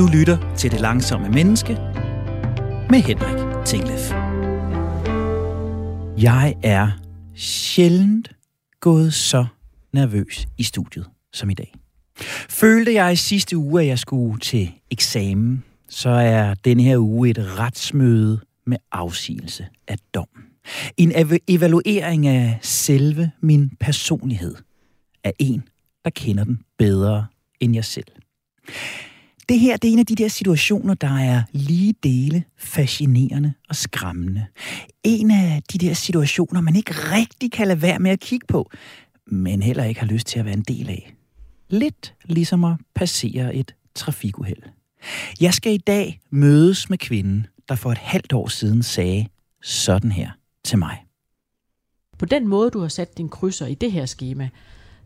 Du lytter til Det Langsomme Menneske med Henrik Tinglef. Jeg er sjældent gået så nervøs i studiet som i dag. Følte jeg i sidste uge, at jeg skulle til eksamen, så er denne her uge et retsmøde med afsigelse af dom. En ev- evaluering af selve min personlighed af en, der kender den bedre end jeg selv. Det her det er en af de der situationer, der er lige dele fascinerende og skræmmende. En af de der situationer, man ikke rigtig kan lade være med at kigge på, men heller ikke har lyst til at være en del af. Lidt ligesom at passere et trafikuheld. Jeg skal i dag mødes med kvinden, der for et halvt år siden sagde sådan her til mig. På den måde, du har sat din krydser i det her schema,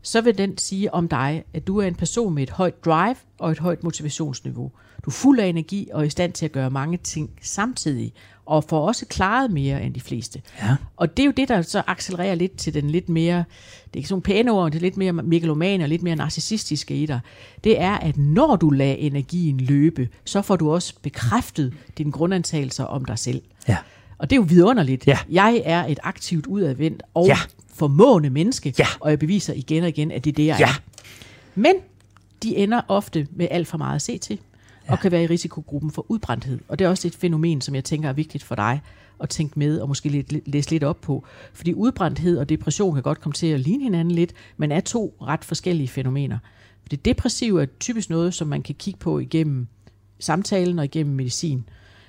så vil den sige om dig, at du er en person med et højt drive og et højt motivationsniveau. Du er fuld af energi og er i stand til at gøre mange ting samtidig, og får også klaret mere end de fleste. Ja. Og det er jo det, der så accelererer lidt til den lidt mere, det er ikke sådan pæne ord, det er lidt mere megalomane og lidt mere narcissistiske i dig. Det er, at når du lader energien løbe, så får du også bekræftet dine grundantagelser om dig selv. Ja. Og det er jo vidunderligt. Ja. Jeg er et aktivt udadvendt og Ja. Formående menneske, Ja. og jeg beviser igen og igen, at det er det, jeg Ja. er. Men de ender ofte med alt for meget at se til, og kan være i risikogruppen for udbrændthed. Og det er også et fænomen, som jeg tænker er vigtigt for dig at tænke med og måske lidt, læse lidt op på. Fordi udbrændthed og depression kan godt komme til at ligne hinanden lidt, men er to ret forskellige fænomener. Fordi depressiv er typisk noget, som man kan kigge på igennem samtalen og igennem medicin.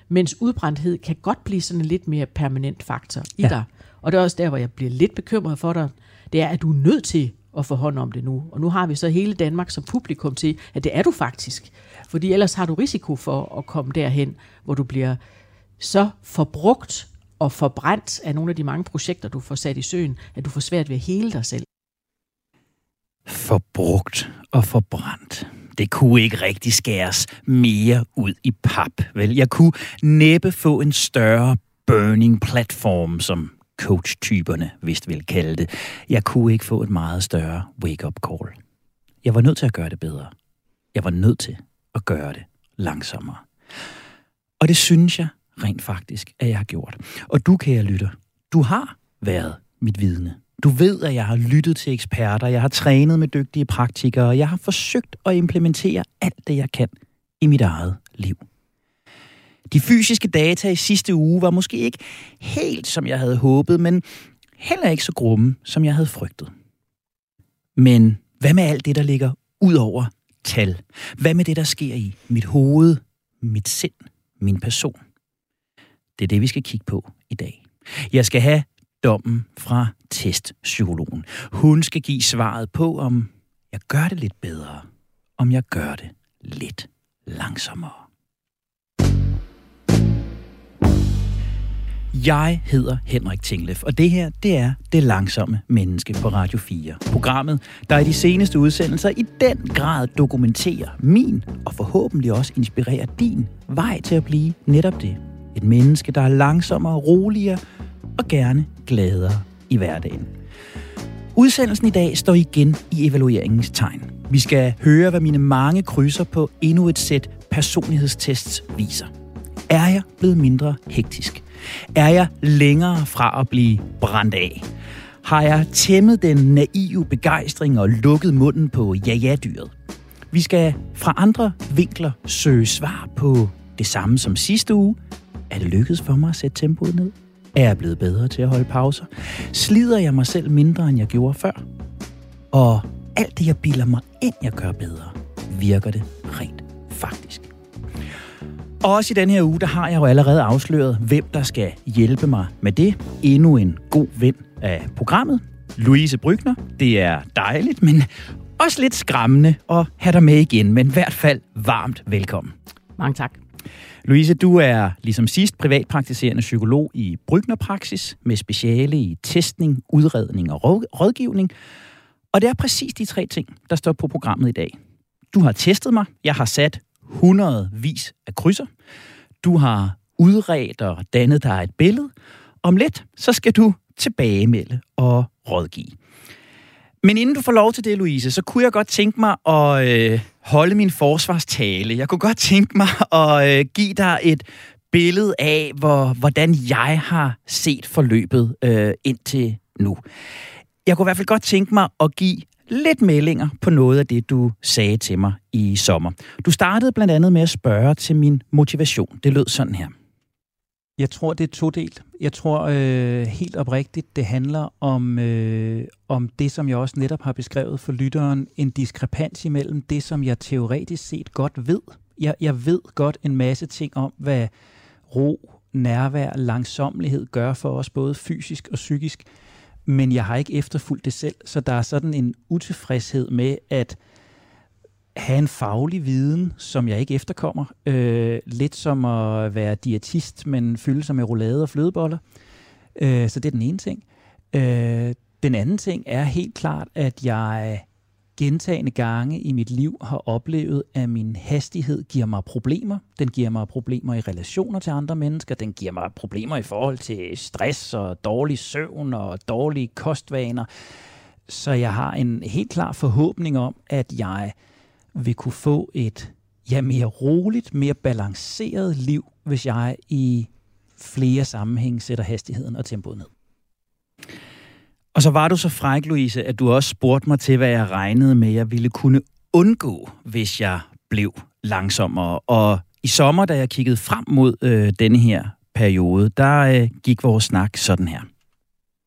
Mens udbrændthed kan godt blive sådan en lidt mere permanent faktor i Ja. dig. Og det er også der, hvor jeg bliver lidt bekymret for dig. Det er, at du er nødt til at få hånd om det nu. Og nu har vi så hele Danmark som publikum til, at det er du faktisk. Fordi ellers har du risiko for at komme derhen, hvor du bliver så forbrugt og forbrændt af nogle af de mange projekter, du får sat i søen, at du får svært ved at hele dig selv. Forbrugt og forbrændt. Det kunne ikke rigtig skæres mere ud i pap, vel? Jeg kunne næppe få en større burning platform, som coach-typerne vist vil kalde det. Jeg kunne ikke få et meget større wake-up call. Jeg var nødt til at gøre det bedre. Jeg var nødt til at gøre det langsommere. Og det synes jeg rent faktisk, at jeg har gjort. Og du, kære lytter, du har været mit vidne. Du ved, at jeg har lyttet til eksperter, jeg har trænet med dygtige praktikere, og jeg har forsøgt at implementere alt det, jeg kan i mit eget liv. De fysiske data i sidste uge var måske ikke helt, som jeg havde håbet, men heller ikke så grumme, som jeg havde frygtet. Men hvad med alt det, der ligger ud over tal? Hvad med det, der sker i mit hoved, mit sind, min person? Det er det, vi skal kigge på i dag. Jeg skal have dommen fra testpsykologen. Hun skal give svaret på, om jeg gør det lidt bedre, om jeg gør det lidt langsommere. Jeg hedder Henrik Tinglef, og det her, det er Det Langsomme Menneske på Radio 4. Programmet, der i de seneste udsendelser i den grad dokumenterer min, og forhåbentlig også inspirerer din, vej til at blive netop det. Et menneske, der er langsommere, roligere og gerne gladere i hverdagen. Udsendelsen i dag står igen i evalueringens tegn. Vi skal høre, hvad mine mange krydser på endnu et sæt personlighedstests viser. Er jeg blevet mindre hektisk? Er jeg længere fra at blive brændt af? Har jeg tæmmet den naive begejstring og lukket munden på ja-ja-dyret? Vi skal fra andre vinkler søge svar på det samme som sidste uge. Er det lykkedes for mig at sætte tempoet ned? Er jeg blevet bedre til at holde pauser? Slider jeg mig selv mindre, end jeg gjorde før? Og alt det, jeg bilder mig ind, jeg gør bedre, virker det rent faktisk. Og også i den her uge, der har jeg jo allerede afsløret, hvem der skal hjælpe mig med det. Endnu en god ven af programmet. Louise Brygner. Det er dejligt, men også lidt skræmmende at have dig med igen, men i hvert fald varmt velkommen. Mange tak. Louise, du er ligesom sidst privatpraktiserende psykolog i Brygner Praksis med speciale i testning, udredning og råd- rådgivning. Og det er præcis de tre ting, der står på programmet i dag. Du har testet mig. Jeg har sat hundredvis af krydser. Du har udredt og dannet dig et billede. Om lidt, så skal du tilbagemelde og rådgive. Men inden du får lov til det, Louise, så kunne jeg godt tænke mig at øh, holde min forsvarstale. Jeg kunne godt tænke mig at øh, give dig et billede af, hvor, hvordan jeg har set forløbet øh, indtil nu. Jeg kunne i hvert fald godt tænke mig at give lidt meldinger på noget af det, du sagde til mig i sommer. Du startede blandt andet med at spørge til min motivation. Det lød sådan her. Jeg tror, det er todelt. Jeg tror øh, helt oprigtigt, det handler om, øh, om det, som jeg også netop har beskrevet for lytteren, en diskrepans imellem det, som jeg teoretisk set godt ved. Jeg, jeg ved godt en masse ting om, hvad ro, nærvær, langsomlighed gør for os, både fysisk og psykisk, men jeg har ikke efterfulgt det selv, så der er sådan en utilfredshed med, at have en faglig viden, som jeg ikke efterkommer. Øh, lidt som at være diætist, men fylde sig med roulade og flødeboller. Øh, så det er den ene ting. Øh, den anden ting er helt klart, at jeg gentagende gange i mit liv har oplevet, at min hastighed giver mig problemer. Den giver mig problemer i relationer til andre mennesker. Den giver mig problemer i forhold til stress og dårlig søvn og dårlige kostvaner. Så jeg har en helt klar forhåbning om, at jeg vil kunne få et ja, mere roligt, mere balanceret liv, hvis jeg i flere sammenhænge sætter hastigheden og tempoet ned. Og så var du så fræk, Louise, at du også spurgte mig til, hvad jeg regnede med, jeg ville kunne undgå, hvis jeg blev langsommere. Og i sommer, da jeg kiggede frem mod øh, denne her periode, der øh, gik vores snak sådan her.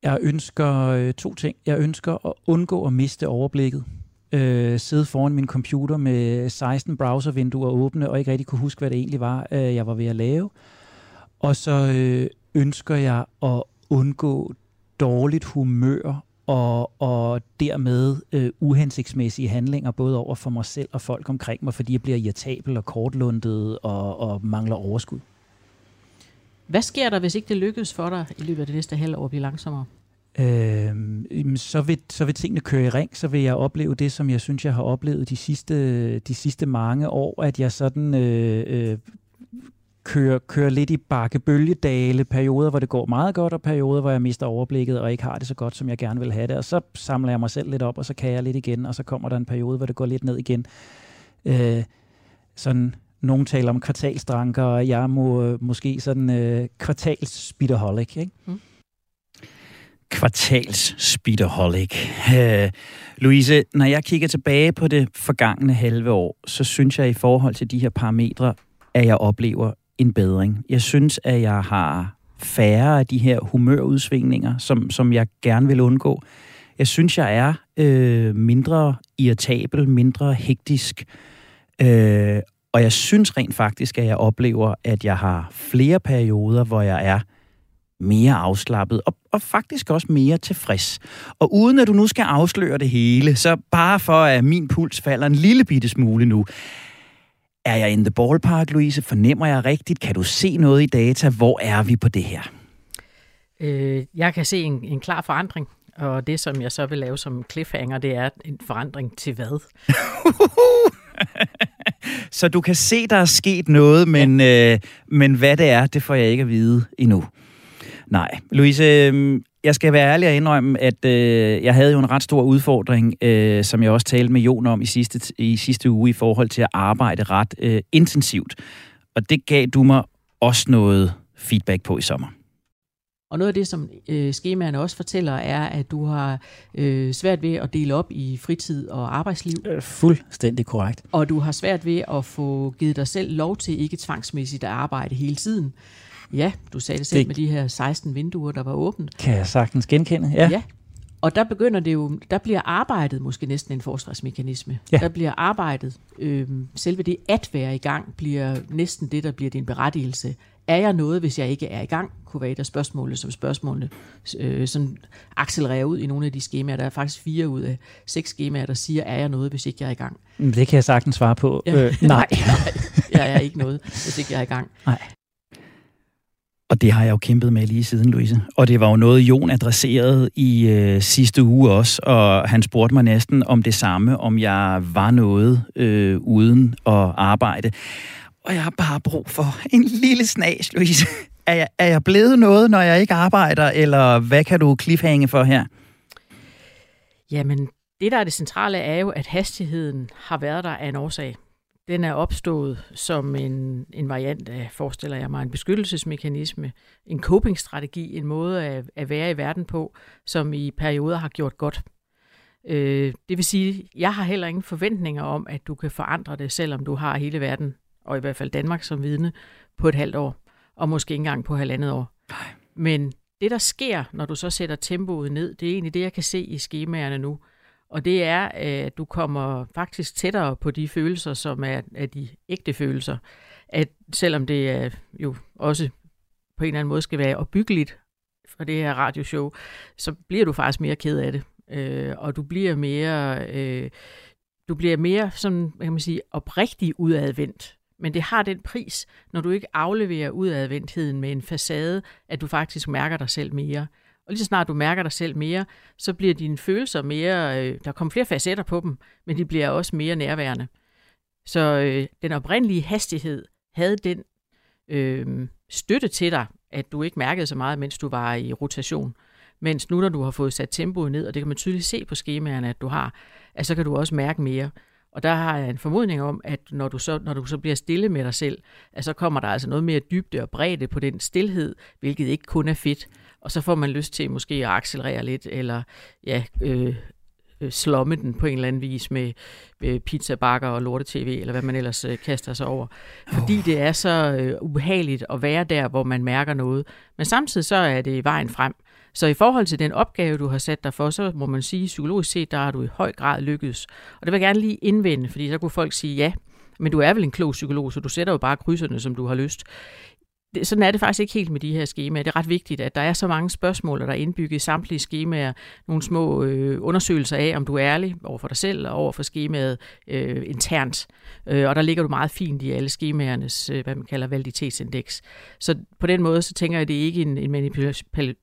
Jeg ønsker øh, to ting. Jeg ønsker at undgå at miste overblikket øh, sidde foran min computer med 16 browservinduer åbne, og ikke rigtig kunne huske, hvad det egentlig var, øh, jeg var ved at lave. Og så øh, ønsker jeg at undgå dårligt humør og, og dermed øh, uhensigtsmæssige handlinger, både over for mig selv og folk omkring mig, fordi jeg bliver irritabel og kortlundet og, og mangler overskud. Hvad sker der, hvis ikke det lykkes for dig i løbet af det næste halvår at blive langsommere? øh, så, vil, så vil tingene køre i ring, så vil jeg opleve det, som jeg synes, jeg har oplevet de sidste, de sidste mange år, at jeg sådan øh, øh, kører, kører lidt i bakke bølgedale, perioder, hvor det går meget godt, og perioder, hvor jeg mister overblikket og ikke har det så godt, som jeg gerne vil have det. Og så samler jeg mig selv lidt op, og så kan jeg lidt igen, og så kommer der en periode, hvor det går lidt ned igen. Øh, sådan nogen taler om kvartalsdranker, og jeg må måske sådan øh, kvartalsspitterholic, ikke? Mm kvartals speederholic. Uh, Louise, når jeg kigger tilbage på det forgangne halve år, så synes jeg i forhold til de her parametre, at jeg oplever en bedring. Jeg synes, at jeg har færre af de her humørudsvingninger, som, som jeg gerne vil undgå. Jeg synes, jeg er øh, mindre irritabel, mindre hektisk, øh, og jeg synes rent faktisk, at jeg oplever, at jeg har flere perioder, hvor jeg er mere afslappet og, og faktisk også mere tilfreds. Og uden at du nu skal afsløre det hele, så bare for at min puls falder en lille bitte smule nu, er jeg in the ballpark, Louise? Fornemmer jeg rigtigt? Kan du se noget i data? Hvor er vi på det her? Øh, jeg kan se en, en klar forandring, og det, som jeg så vil lave som cliffhanger, det er en forandring til hvad? så du kan se, der er sket noget, men, ja. øh, men hvad det er, det får jeg ikke at vide endnu. Nej. Louise, øhm, jeg skal være ærlig og indrømme, at øh, jeg havde jo en ret stor udfordring, øh, som jeg også talte med Jon om i sidste, i sidste uge, i forhold til at arbejde ret øh, intensivt. Og det gav du mig også noget feedback på i sommer. Og noget af det, som øh, skemaerne også fortæller, er, at du har øh, svært ved at dele op i fritid og arbejdsliv. Øh, fuldstændig korrekt. Og du har svært ved at få givet dig selv lov til ikke tvangsmæssigt at arbejde hele tiden. Ja, du sagde det selv det... med de her 16 vinduer, der var åbent. Kan jeg sagtens genkende, ja. ja. Og der begynder det jo, der bliver arbejdet måske næsten en forsvarsmekanisme. Ja. Der bliver arbejdet, øh, selve det at være i gang, bliver næsten det, der bliver din berettigelse. Er jeg noget, hvis jeg ikke er i gang? Kunne være et af spørgsmålene, som spørgsmålene øh, sådan accelererer ud i nogle af de skemaer. Der er faktisk fire ud af seks skemaer, der siger, er jeg noget, hvis ikke jeg er i gang? Det kan jeg sagtens svare på. Ja. Øh, nej. nej, jeg er ikke noget, hvis ikke jeg er i gang. Nej. Og det har jeg jo kæmpet med lige siden, Louise. Og det var jo noget, Jon adresserede i øh, sidste uge også, og han spurgte mig næsten om det samme, om jeg var noget øh, uden at arbejde. Og jeg har bare brug for en lille snas, Louise. Er jeg, er jeg blevet noget, når jeg ikke arbejder, eller hvad kan du cliffhange for her? Jamen, det, der er det centrale, er jo, at hastigheden har været der af en årsag. Den er opstået som en, en variant af, forestiller jeg mig, en beskyttelsesmekanisme, en copingstrategi, en måde at, at være i verden på, som i perioder har gjort godt. Øh, det vil sige, jeg har heller ingen forventninger om, at du kan forandre det, selvom du har hele verden, og i hvert fald Danmark som vidne, på et halvt år, og måske ikke engang på halvandet år. Nej. Men det, der sker, når du så sætter tempoet ned, det er egentlig det, jeg kan se i skemaerne nu. Og det er, at du kommer faktisk tættere på de følelser, som er, er de ægte følelser. At selvom det er jo også på en eller anden måde skal være opbyggeligt for det her radioshow, så bliver du faktisk mere ked af det. Øh, og du bliver mere, øh, du bliver mere sådan, kan man sige, oprigtig udadvendt. Men det har den pris, når du ikke afleverer udadvendtheden med en facade, at du faktisk mærker dig selv mere. Og lige så snart du mærker dig selv mere, så bliver dine følelser mere, øh, der kommer flere facetter på dem, men de bliver også mere nærværende. Så øh, den oprindelige hastighed havde den øh, støtte til dig, at du ikke mærkede så meget, mens du var i rotation. Mens nu, når du har fået sat tempoet ned, og det kan man tydeligt se på skemaerne, at du har, at så kan du også mærke mere. Og der har jeg en formodning om, at når du, så, når du så bliver stille med dig selv, at så kommer der altså noget mere dybde og bredde på den stillhed, hvilket ikke kun er fedt. Og så får man lyst til måske at accelerere lidt, eller ja, øh, øh, slomme den på en eller anden vis med øh, pizzabakker og lorte-tv, eller hvad man ellers øh, kaster sig over. Fordi det er så øh, ubehageligt at være der, hvor man mærker noget. Men samtidig så er det vejen frem. Så i forhold til den opgave, du har sat dig for, så må man sige, psykologisk set, der har du i høj grad lykkedes. Og det vil jeg gerne lige indvende, fordi så kunne folk sige, ja, men du er vel en klog psykolog, så du sætter jo bare krydserne, som du har lyst det, sådan er det faktisk ikke helt med de her skemaer. Det er ret vigtigt, at der er så mange spørgsmål, der er indbygget i samtlige skemaer. Nogle små øh, undersøgelser af, om du er ærlig over for dig selv og over for skemaet øh, internt. Øh, og der ligger du meget fint i alle skemaernes, øh, hvad man kalder validitetsindeks. Så på den måde, så tænker jeg, at det er ikke en, en, manipulation,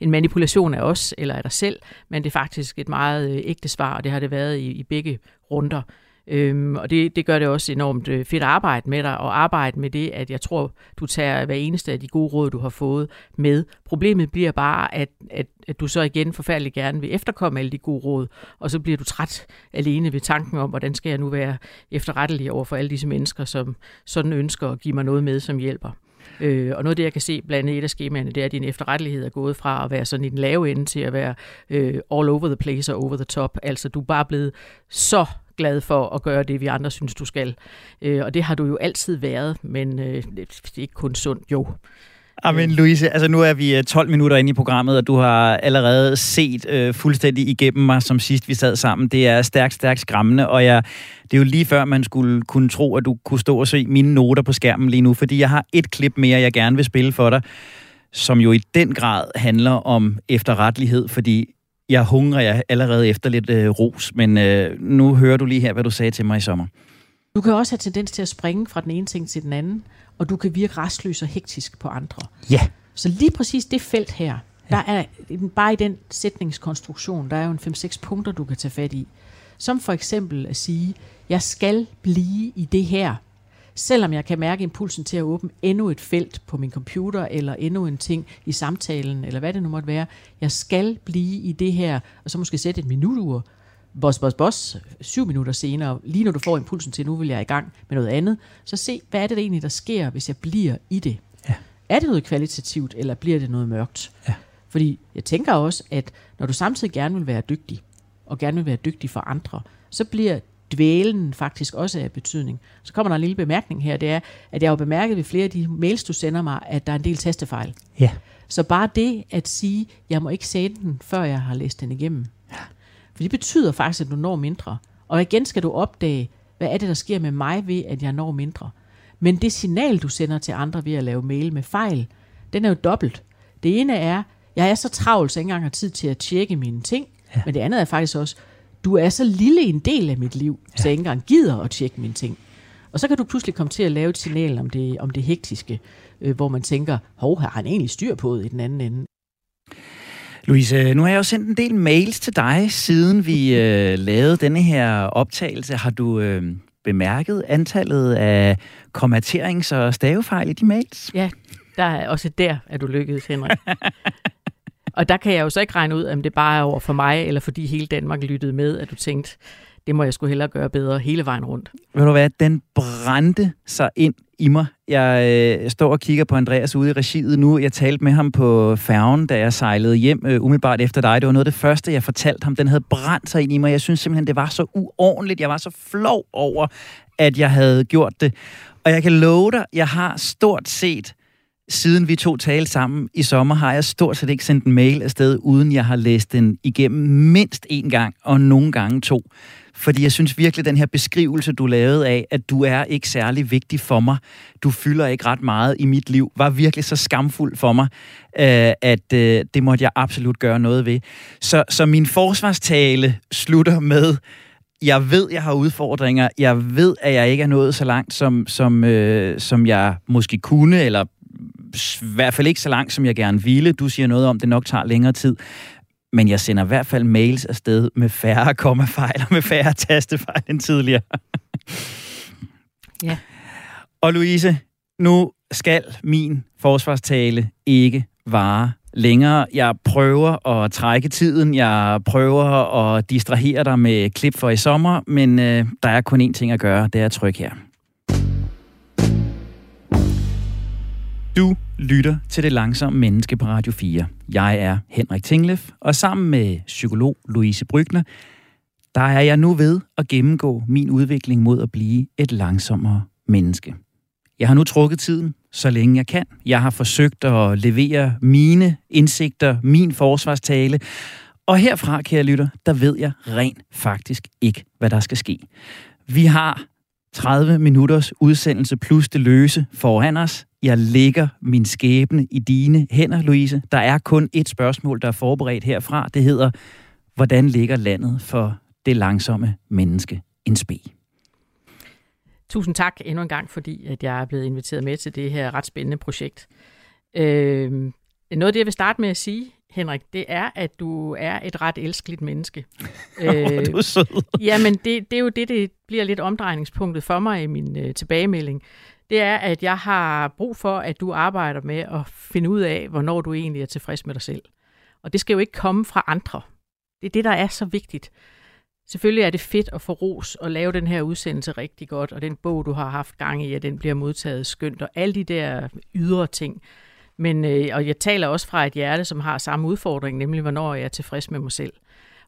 en manipulation af os eller af dig selv, men det er faktisk et meget øh, ægte svar, og det har det været i, i begge runder. Øhm, og det, det gør det også enormt øh, fedt at arbejde med dig, og arbejde med det, at jeg tror, du tager hver eneste af de gode råd, du har fået med. Problemet bliver bare, at, at, at du så igen forfærdeligt gerne vil efterkomme alle de gode råd, og så bliver du træt alene ved tanken om, hvordan skal jeg nu være efterrettelig over for alle disse mennesker, som sådan ønsker at give mig noget med, som hjælper. Øh, og noget af det, jeg kan se blandt andet et af skemaerne, det er, at din efterrettelighed er gået fra at være sådan i den lave ende til at være øh, all over the place og over the top. Altså, du er bare blevet så glad for at gøre det, vi andre synes, du skal. Øh, og det har du jo altid været, men øh, det er ikke kun sundt, jo. Amen, Louise, altså nu er vi 12 øh, minutter inde i programmet, og du har allerede set øh, fuldstændig igennem mig, som sidst vi sad sammen. Det er stærkt, stærkt skræmmende, og jeg, det er jo lige før, man skulle kunne tro, at du kunne stå og se mine noter på skærmen lige nu, fordi jeg har et klip mere, jeg gerne vil spille for dig, som jo i den grad handler om efterrettelighed, fordi jeg hungrer jeg allerede efter lidt øh, ros, men øh, nu hører du lige her, hvad du sagde til mig i sommer. Du kan også have tendens til at springe fra den ene ting til den anden, og du kan virke restløs og hektisk på andre. Ja. Så lige præcis det felt her, ja. der er bare i den sætningskonstruktion, der er jo en 5-6 punkter, du kan tage fat i. Som for eksempel at sige, jeg skal blive i det her, selvom jeg kan mærke impulsen til at åbne endnu et felt på min computer, eller endnu en ting i samtalen, eller hvad det nu måtte være. Jeg skal blive i det her, og så måske sætte et minutur, boss, boss, boss, syv minutter senere, lige når du får impulsen til, nu vil jeg i gang med noget andet, så se, hvad er det egentlig, der sker, hvis jeg bliver i det? Ja. Er det noget kvalitativt, eller bliver det noget mørkt? Ja. Fordi jeg tænker også, at når du samtidig gerne vil være dygtig, og gerne vil være dygtig for andre, så bliver dvælen faktisk også er af betydning. Så kommer der en lille bemærkning her, det er, at jeg har bemærket ved flere af de mails, du sender mig, at der er en del tastefejl. Ja. Så bare det at sige, jeg må ikke sende den, før jeg har læst den igennem. Ja. For det betyder faktisk, at du når mindre. Og igen skal du opdage, hvad er det, der sker med mig ved, at jeg når mindre. Men det signal, du sender til andre ved at lave mail med fejl, den er jo dobbelt. Det ene er, jeg er så travl, så jeg ikke engang har tid til at tjekke mine ting. Ja. Men det andet er faktisk også, du er så lille en del af mit liv, ja. så jeg ikke engang gider at tjekke mine ting. Og så kan du pludselig komme til at lave et signal om det, om det hektiske, øh, hvor man tænker, hov, har han egentlig styr på det i den anden ende? Louise, nu har jeg jo sendt en del mails til dig, siden vi øh, lavede denne her optagelse. Har du øh, bemærket antallet af kommaterings- og stavefejl i de mails? Ja, der er også der, at du lykkedes, Henrik. Og der kan jeg jo så ikke regne ud, om det bare er over for mig, eller fordi hele Danmark lyttede med, at du tænkte, det må jeg sgu hellere gøre bedre hele vejen rundt. Ved du hvad, den brændte sig ind i mig. Jeg øh, står og kigger på Andreas ude i regiet nu. Jeg talte med ham på færgen, da jeg sejlede hjem øh, umiddelbart efter dig. Det var noget af det første, jeg fortalte ham. Den havde brændt sig ind i mig. Jeg synes simpelthen, det var så uordentligt. Jeg var så flov over, at jeg havde gjort det. Og jeg kan love dig, jeg har stort set siden vi to talte sammen i sommer, har jeg stort set ikke sendt en mail afsted, uden jeg har læst den igennem mindst en gang, og nogle gange to. Fordi jeg synes virkelig, den her beskrivelse, du lavede af, at du er ikke særlig vigtig for mig, du fylder ikke ret meget i mit liv, var virkelig så skamfuld for mig, øh, at øh, det måtte jeg absolut gøre noget ved. Så, så min forsvarstale slutter med, jeg ved, jeg har udfordringer. Jeg ved, at jeg ikke er nået så langt, som, som, øh, som jeg måske kunne, eller i hvert fald ikke så langt, som jeg gerne ville. Du siger noget om, det nok tager længere tid. Men jeg sender i hvert fald mails afsted med færre kommafejl og med færre tastefejl end tidligere. ja. Og Louise, nu skal min forsvarstale ikke vare længere. Jeg prøver at trække tiden, jeg prøver at distrahere dig med klip for i sommer, men øh, der er kun én ting at gøre, det er at trykke her. Du lytter til Det Langsomme Menneske på Radio 4. Jeg er Henrik Tinglef, og sammen med psykolog Louise Brygner, der er jeg nu ved at gennemgå min udvikling mod at blive et langsommere menneske. Jeg har nu trukket tiden, så længe jeg kan. Jeg har forsøgt at levere mine indsigter, min forsvarstale, og herfra, kære lytter, der ved jeg rent faktisk ikke, hvad der skal ske. Vi har 30 minutters udsendelse plus det løse foran os. Jeg lægger min skæbne i dine hænder, Louise. Der er kun et spørgsmål, der er forberedt herfra. Det hedder, hvordan ligger landet for det langsomme menneske en spe? Tusind tak endnu en gang, fordi at jeg er blevet inviteret med til det her ret spændende projekt. Øh, noget af det, jeg vil starte med at sige, Henrik, det er, at du er et ret elskeligt menneske. øh, du er sød. Jamen, det, det er jo det, det bliver lidt omdrejningspunktet for mig i min øh, tilbagemelding. Det er, at jeg har brug for, at du arbejder med at finde ud af, hvornår du egentlig er tilfreds med dig selv. Og det skal jo ikke komme fra andre. Det er det, der er så vigtigt. Selvfølgelig er det fedt at få ros og lave den her udsendelse rigtig godt, og den bog, du har haft gang i, at den bliver modtaget skønt, og alle de der ydre ting. Men, øh, og jeg taler også fra et hjerte, som har samme udfordring, nemlig hvornår jeg er tilfreds med mig selv.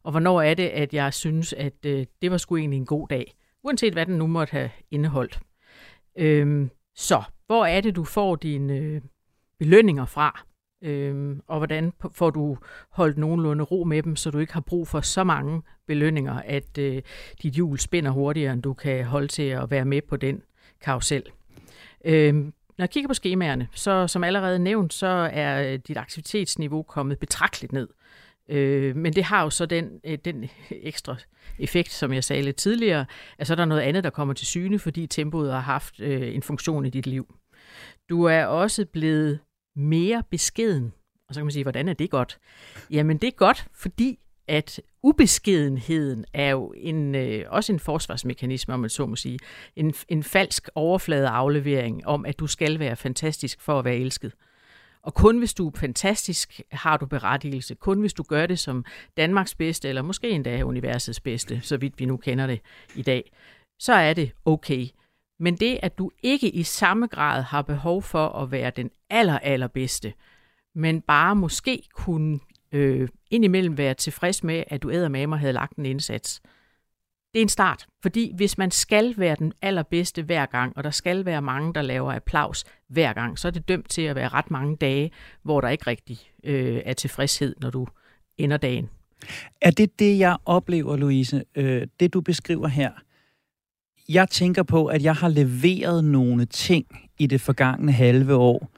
Og hvornår er det, at jeg synes, at øh, det var sgu egentlig en god dag. Uanset hvad den nu måtte have indeholdt. Øhm, så, hvor er det, du får dine øh, belønninger fra? Øhm, og hvordan får du holdt nogenlunde ro med dem, så du ikke har brug for så mange belønninger, at øh, dit hjul spænder hurtigere, end du kan holde til at være med på den karusel. Øhm, når jeg kigger på skemaerne, så som allerede nævnt, så er øh, dit aktivitetsniveau kommet betragteligt ned. Øh, men det har jo så den, øh, den ekstra effekt, som jeg sagde lidt tidligere, at så er der noget andet, der kommer til syne, fordi tempoet har haft øh, en funktion i dit liv. Du er også blevet mere beskeden. Og så kan man sige, hvordan er det godt? Jamen det er godt, fordi at ubeskedenheden er jo en, øh, også en forsvarsmekanisme, om man så må sige. En, en falsk overfladeaflevering om, at du skal være fantastisk for at være elsket. Og kun hvis du er fantastisk, har du berettigelse. Kun hvis du gør det som Danmarks bedste, eller måske endda universets bedste, så vidt vi nu kender det i dag, så er det okay. Men det, at du ikke i samme grad har behov for at være den aller, allerbedste, men bare måske kunne øh, indimellem være tilfreds med, at du æder med mig havde lagt en indsats. Det er en start, fordi hvis man skal være den allerbedste hver gang, og der skal være mange, der laver applaus hver gang, så er det dømt til at være ret mange dage, hvor der ikke rigtig øh, er tilfredshed, når du ender dagen. Er det det, jeg oplever, Louise? Øh, det, du beskriver her? Jeg tænker på, at jeg har leveret nogle ting i det forgangne halve år,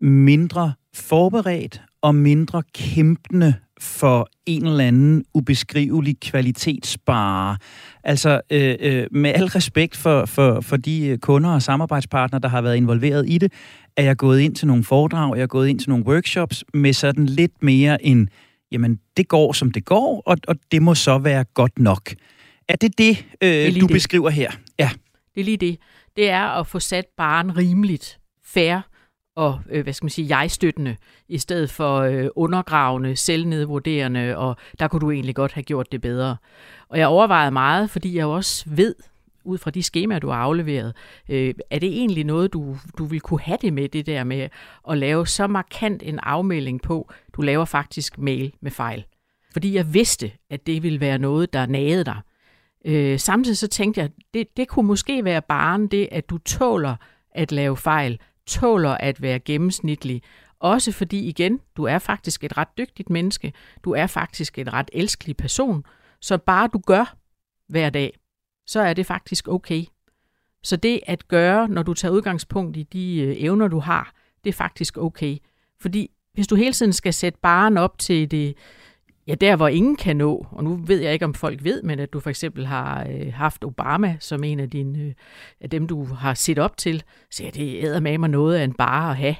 mindre forberedt og mindre kæmpende for en eller anden ubeskrivelig kvalitetsbare. Altså øh, øh, med al respekt for, for, for de kunder og samarbejdspartnere, der har været involveret i det, er jeg gået ind til nogle foredrag, jeg er gået ind til nogle workshops med sådan lidt mere en, jamen det går som det går, og, og det må så være godt nok. Er det det, øh, det du det. beskriver her? Ja. Det er lige det. Det er at få sat baren rimeligt, fair og øh, hvad skal man sige, jeg-støttende, i stedet for øh, undergravende, selvnedvurderende, og der kunne du egentlig godt have gjort det bedre. Og jeg overvejede meget, fordi jeg også ved, ud fra de skemaer, du har afleveret, øh, er det egentlig noget, du, du vil kunne have det med, det der med at lave så markant en afmelding på, du laver faktisk mail med fejl. Fordi jeg vidste, at det ville være noget, der nagede dig. Øh, samtidig så tænkte jeg, det, det kunne måske være bare det, at du tåler at lave fejl, tåler at være gennemsnitlig, også fordi igen, du er faktisk et ret dygtigt menneske, du er faktisk en ret elskelig person, så bare du gør hver dag, så er det faktisk okay. Så det at gøre, når du tager udgangspunkt i de øh, evner, du har, det er faktisk okay. Fordi hvis du hele tiden skal sætte baren op til det, ja, der hvor ingen kan nå, og nu ved jeg ikke, om folk ved, men at du for eksempel har øh, haft Obama som en af, dine, øh, af dem, du har set op til, så ja, det æder med mig noget af en bare at have.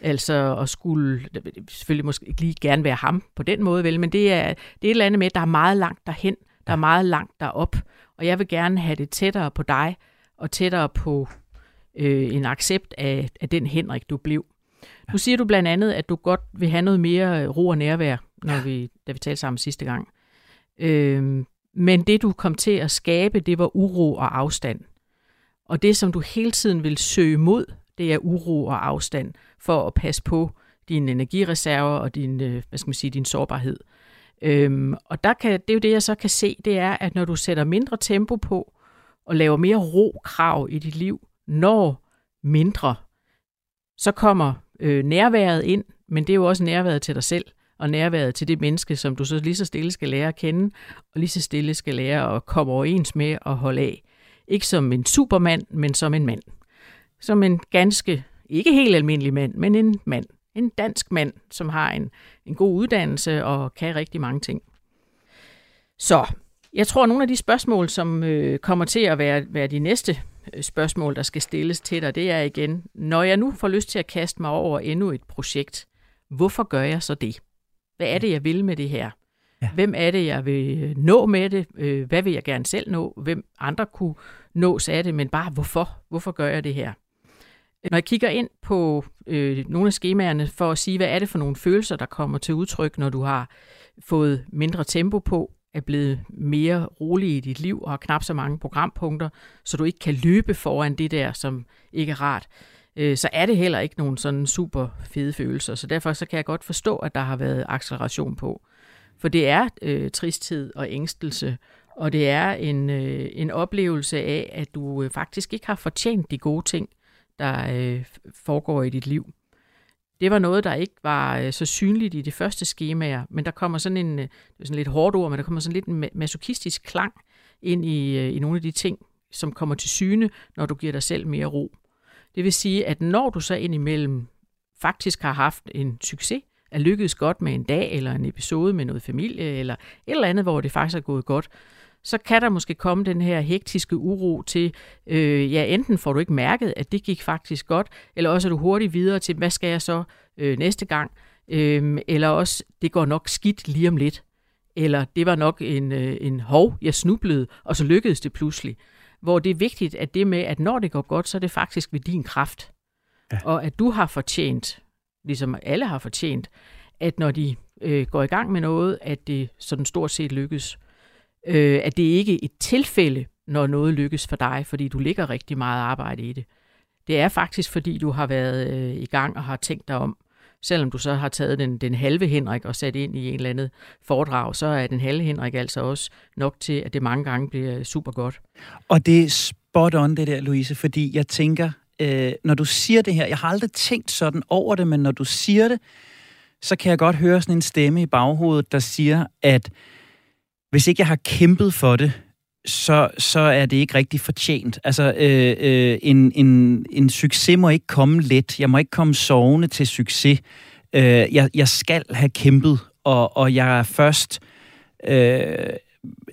Altså at skulle, selvfølgelig måske ikke lige gerne være ham på den måde, vel, men det er, det er et eller andet med, at der er meget langt derhen, der er meget langt derop, og jeg vil gerne have det tættere på dig, og tættere på øh, en accept af, af den Henrik, du blev. Nu siger du blandt andet, at du godt vil have noget mere ro og nærvær, når ja. vi, da vi talte sammen sidste gang. Øh, men det, du kom til at skabe, det var uro og afstand. Og det, som du hele tiden vil søge mod, det er uro og afstand for at passe på dine energireserver og din, øh, hvad skal man sige, din sårbarhed. Øhm, og der kan, det er jo det, jeg så kan se, det er, at når du sætter mindre tempo på og laver mere ro-krav i dit liv, når mindre, så kommer øh, nærværet ind, men det er jo også nærværet til dig selv, og nærværet til det menneske, som du så lige så stille skal lære at kende, og lige så stille skal lære at komme overens med og holde af. Ikke som en supermand, men som en mand. Som en ganske, ikke helt almindelig mand, men en mand en dansk mand, som har en, en god uddannelse og kan rigtig mange ting. Så jeg tror, at nogle af de spørgsmål, som øh, kommer til at være, være de næste øh, spørgsmål, der skal stilles til dig, det er igen, når jeg nu får lyst til at kaste mig over endnu et projekt, hvorfor gør jeg så det? Hvad er det, jeg vil med det her? Ja. Hvem er det, jeg vil øh, nå med det? Øh, hvad vil jeg gerne selv nå? Hvem andre kunne nås af det? Men bare hvorfor? Hvorfor gør jeg det her? Når jeg kigger ind på øh, nogle af skemaerne for at sige, hvad er det for nogle følelser, der kommer til udtryk, når du har fået mindre tempo på, er blevet mere rolig i dit liv og har knap så mange programpunkter, så du ikke kan løbe foran det der, som ikke er rart, øh, så er det heller ikke nogen sådan super fede følelser. Så derfor så kan jeg godt forstå, at der har været acceleration på. For det er øh, tristhed og ængstelse, og det er en, øh, en oplevelse af, at du øh, faktisk ikke har fortjent de gode ting, der øh, foregår i dit liv. Det var noget, der ikke var øh, så synligt i de første skemaer, men der kommer sådan en, øh, det er sådan lidt hårdt ord, men der kommer sådan lidt en masochistisk klang ind i, øh, i nogle af de ting, som kommer til syne, når du giver dig selv mere ro. Det vil sige, at når du så indimellem faktisk har haft en succes, er lykkedes godt med en dag eller en episode med noget familie eller et eller andet, hvor det faktisk er gået godt, så kan der måske komme den her hektiske uro til, øh, ja, enten får du ikke mærket, at det gik faktisk godt, eller også er du hurtigt videre til, hvad skal jeg så øh, næste gang, øh, eller også, det går nok skidt lige om lidt, eller det var nok en, øh, en hov, jeg snublede, og så lykkedes det pludselig. Hvor det er vigtigt, at det med, at når det går godt, så er det faktisk ved din kraft. Ja. Og at du har fortjent, ligesom alle har fortjent, at når de øh, går i gang med noget, at det sådan stort set lykkes øh, at det ikke er et tilfælde, når noget lykkes for dig, fordi du ligger rigtig meget arbejde i det. Det er faktisk, fordi du har været øh, i gang og har tænkt dig om. Selvom du så har taget den, den halve Henrik og sat ind i en eller anden foredrag, så er den halve Henrik altså også nok til, at det mange gange bliver super godt. Og det er spot on det der, Louise, fordi jeg tænker, øh, når du siger det her, jeg har aldrig tænkt sådan over det, men når du siger det, så kan jeg godt høre sådan en stemme i baghovedet, der siger, at hvis ikke jeg har kæmpet for det, så, så er det ikke rigtig fortjent. Altså, øh, øh, en, en, en succes må ikke komme let. Jeg må ikke komme sovende til succes. Øh, jeg, jeg skal have kæmpet, og, og jeg er først... Øh,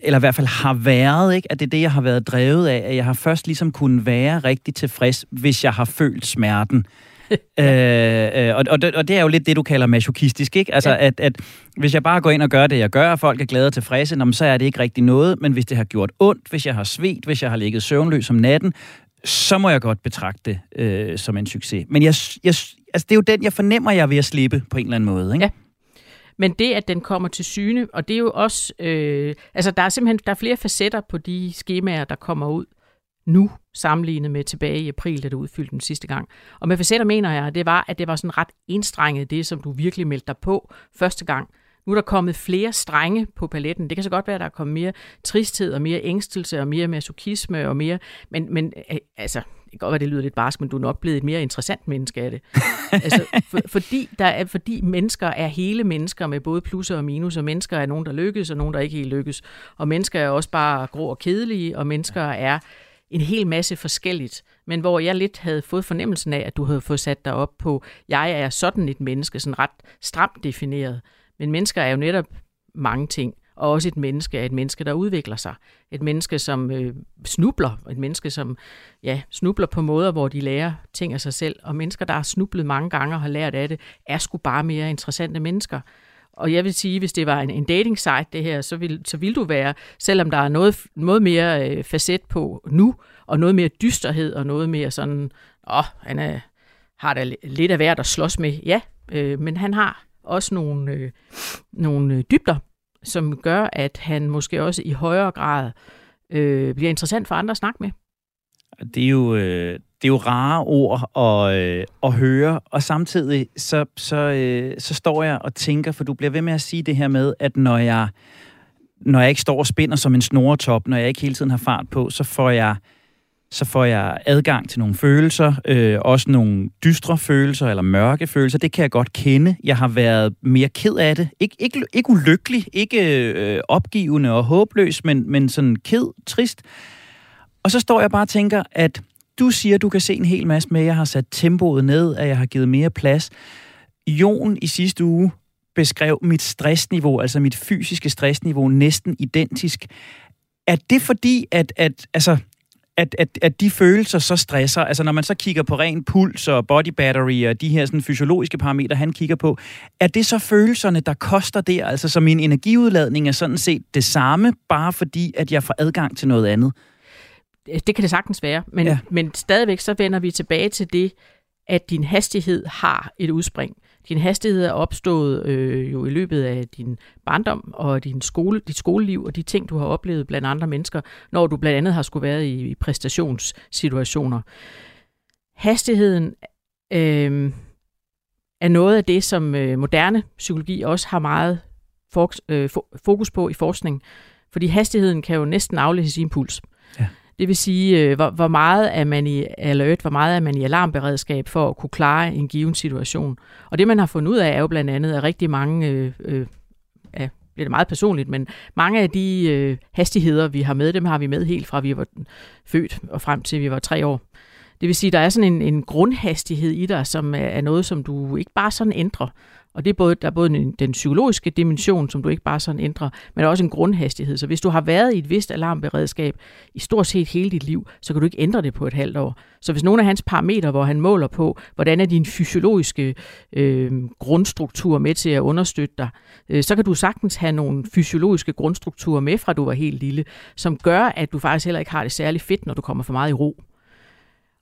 eller i hvert fald har været, ikke? at det er det, jeg har været drevet af, at jeg har først ligesom kunnet være rigtig tilfreds, hvis jeg har følt smerten. øh, øh, og, og, det, og det er jo lidt det, du kalder masochistisk, ikke? Altså, ja. at, at hvis jeg bare går ind og gør det, jeg gør, og folk er glade og tilfredse, så er det ikke rigtig noget, men hvis det har gjort ondt, hvis jeg har svedt, hvis jeg har ligget søvnløs om natten, så må jeg godt betragte det øh, som en succes. Men jeg, jeg, altså, det er jo den, jeg fornemmer, jeg er ved at slippe på en eller anden måde. Ikke? Ja. Men det, at den kommer til syne, og det er jo også, øh, altså der er simpelthen der er flere facetter på de skemaer, der kommer ud nu, sammenlignet med tilbage i april, da du udfyldte den sidste gang. Og med facetter mener jeg, det var, at det var sådan ret enstrenget, det som du virkelig meldte dig på første gang. Nu er der kommet flere strenge på paletten. Det kan så godt være, at der er kommet mere tristhed og mere ængstelse og mere masochisme og mere... Men, men øh, altså, det kan godt være, det lyder lidt barsk, men du er nok blevet et mere interessant menneske af det. altså, for, fordi, der er, fordi mennesker er hele mennesker med både plusser og minus, og mennesker er nogen, der lykkes, og nogen, der ikke helt lykkes. Og mennesker er også bare grå og kedelige, og mennesker er en hel masse forskelligt, men hvor jeg lidt havde fået fornemmelsen af, at du havde fået sat dig op på, jeg er sådan et menneske, sådan ret stramt defineret. Men mennesker er jo netop mange ting, og også et menneske er et menneske, der udvikler sig. Et menneske, som øh, snubler, et menneske, som ja, snubler på måder, hvor de lærer ting af sig selv. Og mennesker, der har snublet mange gange og har lært af det, er sgu bare mere interessante mennesker. Og jeg vil sige, hvis det var en, en dating site det her, så vil, så vil du være, selvom der er noget, noget mere øh, facet på nu, og noget mere dysterhed, og noget mere sådan, åh, han er, har da lidt af værd at slås med, ja, øh, men han har også nogle, øh, nogle øh, dybder, som gør, at han måske også i højere grad øh, bliver interessant for andre at snakke med. Det er jo, øh, det er jo rare ord at, øh, at høre, og samtidig så, så, øh, så står jeg og tænker, for du bliver ved med at sige det her med, at når jeg, når jeg ikke står og spinder som en snoretop, når jeg ikke hele tiden har fart på, så får jeg så får jeg adgang til nogle følelser, øh, også nogle dystre følelser eller mørke følelser. Det kan jeg godt kende. Jeg har været mere ked af det. Ik- ikke, ikke ulykkelig, ikke øh, opgivende og håbløs, men, men sådan ked, trist. Og så står jeg bare og tænker, at du siger, at du kan se en hel masse med, at jeg har sat tempoet ned, at jeg har givet mere plads. Jon i sidste uge beskrev mit stressniveau, altså mit fysiske stressniveau, næsten identisk. Er det fordi, at, at altså, at, at, at de følelser så stresser, altså når man så kigger på ren puls og body battery og de her sådan fysiologiske parametre, han kigger på, er det så følelserne, der koster der? Altså så min energiudladning er sådan set det samme, bare fordi, at jeg får adgang til noget andet? Det kan det sagtens være, men, ja. men stadigvæk så vender vi tilbage til det, at din hastighed har et udspring. Din hastighed er opstået øh, jo i løbet af din barndom og din skole, dit skoleliv og de ting, du har oplevet blandt andre mennesker, når du blandt andet har skulle være i, i præstationssituationer. Hastigheden øh, er noget af det, som øh, moderne psykologi også har meget øh, fokus på i forskning, fordi hastigheden kan jo næsten aflæse sin puls. Ja. Det vil sige, øh, hvor, hvor meget er man i alert, hvor meget er man i alarmberedskab for at kunne klare en given situation. Og det, man har fundet ud af, er jo blandt andet, at rigtig mange, øh, øh, ja, bliver det meget personligt, men mange af de øh, hastigheder, vi har med, dem har vi med helt fra vi var født og frem til vi var tre år. Det vil sige, der er sådan en, en grundhastighed i dig, som er noget, som du ikke bare sådan ændrer. Og det er både, der er både den, den psykologiske dimension, som du ikke bare sådan ændrer, men også en grundhastighed. Så hvis du har været i et vist alarmberedskab i stort set hele dit liv, så kan du ikke ændre det på et halvt år. Så hvis nogle af hans parametre, hvor han måler på, hvordan er din fysiologiske øh, grundstruktur med til at understøtte dig, øh, så kan du sagtens have nogle fysiologiske grundstrukturer med fra du var helt lille, som gør, at du faktisk heller ikke har det særlig fedt, når du kommer for meget i ro.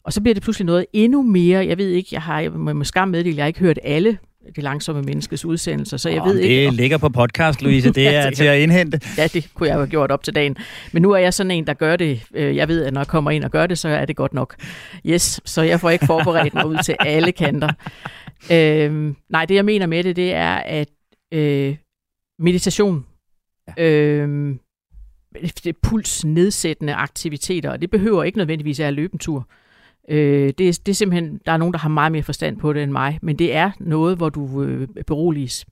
Og så bliver det pludselig noget endnu mere. Jeg ved ikke, jeg har jeg må skam meddele, jeg har ikke hørt alle det langsomme menneskes udsendelser, så jeg oh, ved det ikke... Det ligger på podcast, Louise, det er til at indhente. Ja, det kunne jeg have gjort op til dagen. Men nu er jeg sådan en, der gør det. Øh, jeg ved, at når jeg kommer ind og gør det, så er det godt nok. Yes, så jeg får ikke forberedt mig ud til alle kanter. Øhm, nej, det jeg mener med det, det er, at øh, meditation, øh, det er pulsnedsættende aktiviteter, og det behøver ikke nødvendigvis at løbe en tur. Øh, det, det er simpelthen, der er nogen, der har meget mere forstand på det end mig, men det er noget, hvor du øh, beroliges.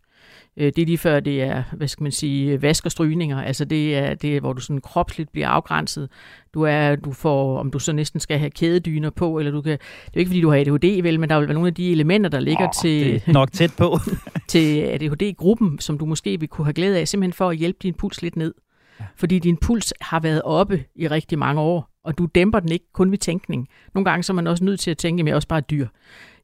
Øh, det er lige før, det er, hvad skal man sige, vask og strygninger. Altså det er, det er, hvor du sådan kropsligt bliver afgrænset. Du er, du får, om du så næsten skal have kædedyner på, eller du kan, det er jo ikke fordi, du har ADHD, vel, men der vil være nogle af de elementer, der ligger oh, til... nok tæt på. til ADHD-gruppen, som du måske vil kunne have glæde af, simpelthen for at hjælpe din puls lidt ned. Ja. Fordi din puls har været oppe i rigtig mange år og du dæmper den ikke kun ved tænkning. Nogle gange så er man også nødt til at tænke, at jeg er også bare et dyr.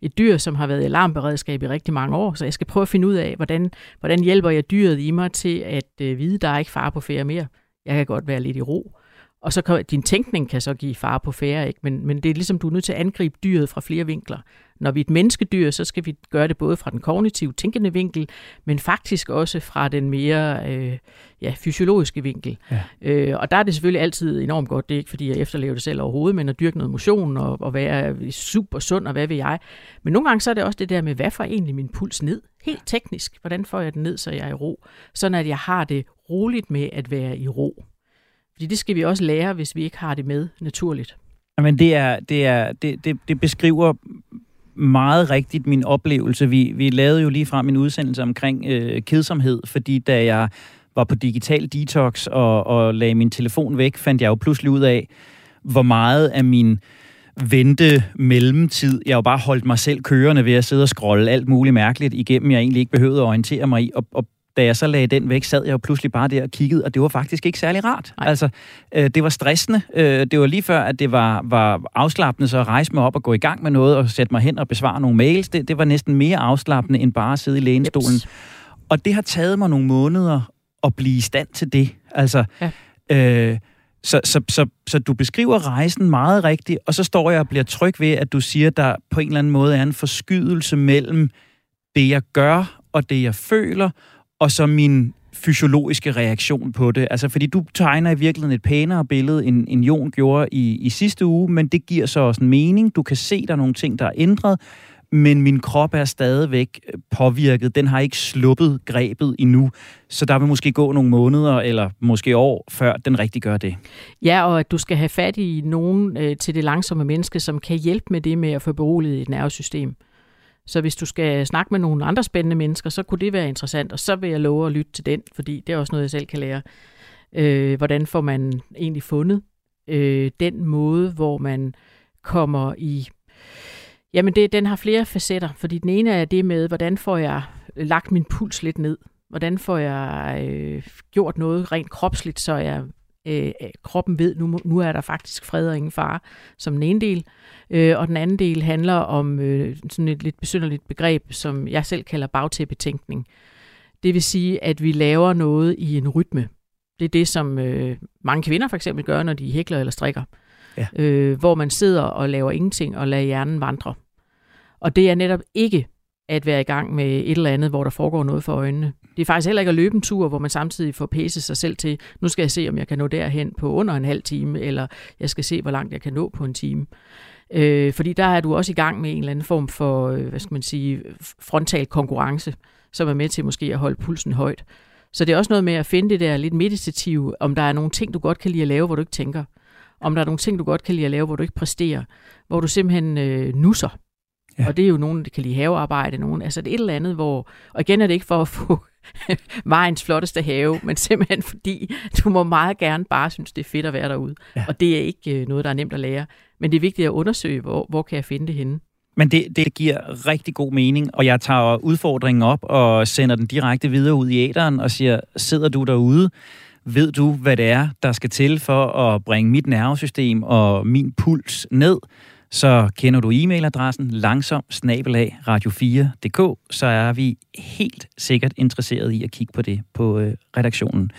Et dyr, som har været i alarmberedskab i rigtig mange år, så jeg skal prøve at finde ud af, hvordan, hvordan hjælper jeg dyret i mig til at øh, vide, der er ikke far på færre mere. Jeg kan godt være lidt i ro. Og så kan din tænkning kan så give far på færre, ikke? Men, men det er ligesom, du er nødt til at angribe dyret fra flere vinkler når vi er et menneskedyr, så skal vi gøre det både fra den kognitive, tænkende vinkel, men faktisk også fra den mere øh, ja, fysiologiske vinkel. Ja. Øh, og der er det selvfølgelig altid enormt godt. Det er ikke, fordi jeg efterlever det selv overhovedet, men at dyrke noget motion og, og være super sund og hvad vil jeg. Men nogle gange så er det også det der med, hvad får egentlig min puls ned? Helt teknisk. Hvordan får jeg den ned, så jeg er i ro? Sådan at jeg har det roligt med at være i ro. Fordi det skal vi også lære, hvis vi ikke har det med naturligt. Men det, er, det, er, det, det, det beskriver meget rigtigt min oplevelse. Vi, vi lavede jo lige frem min udsendelse omkring øh, kedsomhed, fordi da jeg var på digital detox og, og lagde min telefon væk, fandt jeg jo pludselig ud af, hvor meget af min vente mellemtid, jeg jo bare holdt mig selv kørende ved at sidde og scrolle alt muligt mærkeligt igennem, jeg egentlig ikke behøvede at orientere mig i, og, og da jeg så lagde den væk, sad jeg jo pludselig bare der og kiggede, og det var faktisk ikke særlig rart. Nej. Altså, øh, det var stressende. Øh, det var lige før, at det var, var afslappende så at rejse mig op og gå i gang med noget og sætte mig hen og besvare nogle mails. Det, det var næsten mere afslappende end bare at sidde i lænestolen. Jeps. Og det har taget mig nogle måneder at blive i stand til det. Altså, ja. øh, så, så, så, så du beskriver rejsen meget rigtigt, og så står jeg og bliver tryg ved, at du siger, at der på en eller anden måde er en forskydelse mellem det, jeg gør, og det, jeg føler, og så min fysiologiske reaktion på det. Altså, fordi du tegner i virkeligheden et pænere billede, end, end Jon gjorde i, i sidste uge, men det giver så også en mening. Du kan se, der er nogle ting, der er ændret, men min krop er stadigvæk påvirket. Den har ikke sluppet grebet endnu, så der vil måske gå nogle måneder eller måske år, før den rigtig gør det. Ja, og at du skal have fat i nogen øh, til det langsomme menneske, som kan hjælpe med det med at få beroliget et nervesystem. Så hvis du skal snakke med nogle andre spændende mennesker, så kunne det være interessant, og så vil jeg love at lytte til den, fordi det er også noget, jeg selv kan lære. Øh, hvordan får man egentlig fundet øh, den måde, hvor man kommer i... Jamen, det, den har flere facetter, fordi den ene er det med, hvordan får jeg lagt min puls lidt ned? Hvordan får jeg øh, gjort noget rent kropsligt, så jeg øh, kroppen ved, nu, nu er der faktisk fred og ingen fare, som den ene del. Øh, og den anden del handler om øh, sådan et lidt besynderligt begreb, som jeg selv kalder bagtæppetænkning. Det vil sige, at vi laver noget i en rytme. Det er det, som øh, mange kvinder for eksempel gør, når de hækler eller strikker. Ja. Øh, hvor man sidder og laver ingenting og lader hjernen vandre. Og det er netop ikke at være i gang med et eller andet, hvor der foregår noget for øjnene. Det er faktisk heller ikke at løbe en tur, hvor man samtidig får pæse sig selv til, nu skal jeg se, om jeg kan nå derhen på under en halv time, eller jeg skal se, hvor langt jeg kan nå på en time. Øh, fordi der er du også i gang med en eller anden form for, øh, hvad skal man sige, frontal konkurrence, som er med til måske at holde pulsen højt. Så det er også noget med at finde det der lidt meditative, om der er nogle ting, du godt kan lide at lave, hvor du ikke tænker. Om der er nogle ting, du godt kan lide at lave, hvor du ikke præsterer. Hvor du simpelthen øh, nusser. Ja. Og det er jo nogen, der kan lide havearbejde. Nogen, altså det er et eller andet, hvor... Og igen er det ikke for at få vejens flotteste have, men simpelthen fordi, du må meget gerne bare synes, det er fedt at være derude. Ja. Og det er ikke øh, noget, der er nemt at lære. Men det er vigtigt at undersøge, hvor, hvor kan jeg finde det henne. Men det, det giver rigtig god mening, og jeg tager udfordringen op og sender den direkte videre ud i æderen og siger, sidder du derude, ved du, hvad det er, der skal til for at bringe mit nervesystem og min puls ned? Så kender du e-mailadressen langsom radio4.dk, så er vi helt sikkert interesseret i at kigge på det på øh, redaktionen.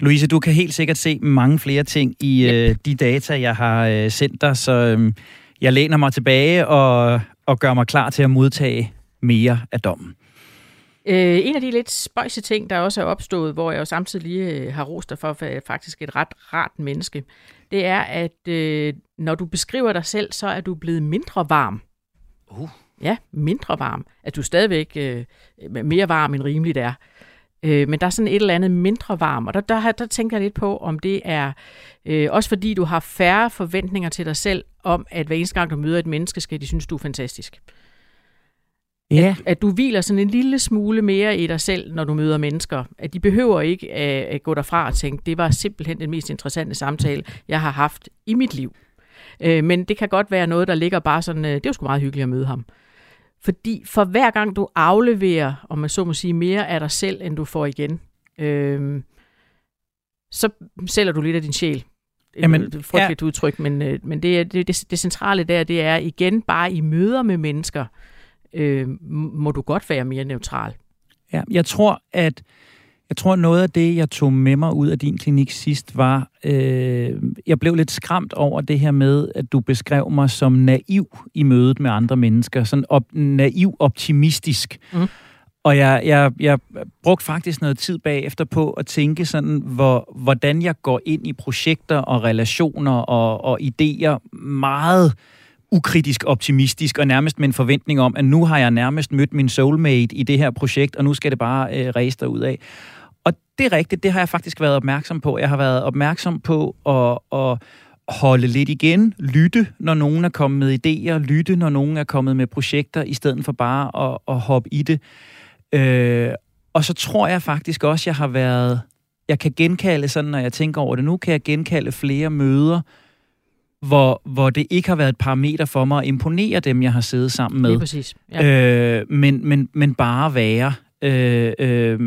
Louise, du kan helt sikkert se mange flere ting i yep. øh, de data, jeg har øh, sendt dig, så øh, jeg læner mig tilbage og, og gør mig klar til at modtage mere af dommen. Øh, en af de lidt spøjse ting, der også er opstået, hvor jeg jo samtidig lige øh, har rost dig for, for faktisk et ret rart menneske, det er, at øh, når du beskriver dig selv, så er du blevet mindre varm. Uh. Ja, mindre varm. At du stadigvæk øh, mere varm end rimeligt er. Øh, men der er sådan et eller andet mindre varm, og der, der, der tænker jeg lidt på, om det er øh, også fordi du har færre forventninger til dig selv om, at hver eneste gang du møder et menneske, skal de synes, du er fantastisk. Ja. At, at du hviler sådan en lille smule mere i dig selv, når du møder mennesker. At de behøver ikke at, at gå derfra og tænke, det var simpelthen den mest interessante samtale, jeg har haft i mit liv. Øh, men det kan godt være noget, der ligger bare sådan, øh, det var sgu meget hyggeligt at møde ham. Fordi for hver gang du afleverer, om man så må sige, mere af dig selv, end du får igen, øh, så sælger du lidt af din sjæl. Jamen, et frygteligt ja. udtryk, men, øh, men det, det, det, det centrale der, det er igen bare i møder med mennesker, øh, må du godt være mere neutral. Ja, jeg tror, at Jeg tror, noget af det, jeg tog med mig ud af din klinik sidst, var, øh, jeg blev lidt skræmt over det her med, at du beskrev mig som naiv i mødet med andre mennesker. Sådan op, naiv optimistisk. Mm. Og jeg, jeg, jeg brugte faktisk noget tid bagefter på at tænke sådan, hvor, hvordan jeg går ind i projekter og relationer og, og idéer meget ukritisk optimistisk og nærmest med en forventning om, at nu har jeg nærmest mødt min soulmate i det her projekt, og nu skal det bare øh, ræse ud af. Og det er rigtigt, det har jeg faktisk været opmærksom på. Jeg har været opmærksom på at, at holde lidt igen, lytte, når nogen er kommet med idéer, lytte, når nogen er kommet med projekter, i stedet for bare at, at hoppe i det. Øh, og så tror jeg faktisk også, jeg har været... Jeg kan genkalde sådan, når jeg tænker over det nu, kan jeg genkalde flere møder, hvor, hvor det ikke har været et parameter for mig at imponere dem, jeg har siddet sammen med. Lige præcis. Ja. Øh, men, men, men bare være. Øh, øh,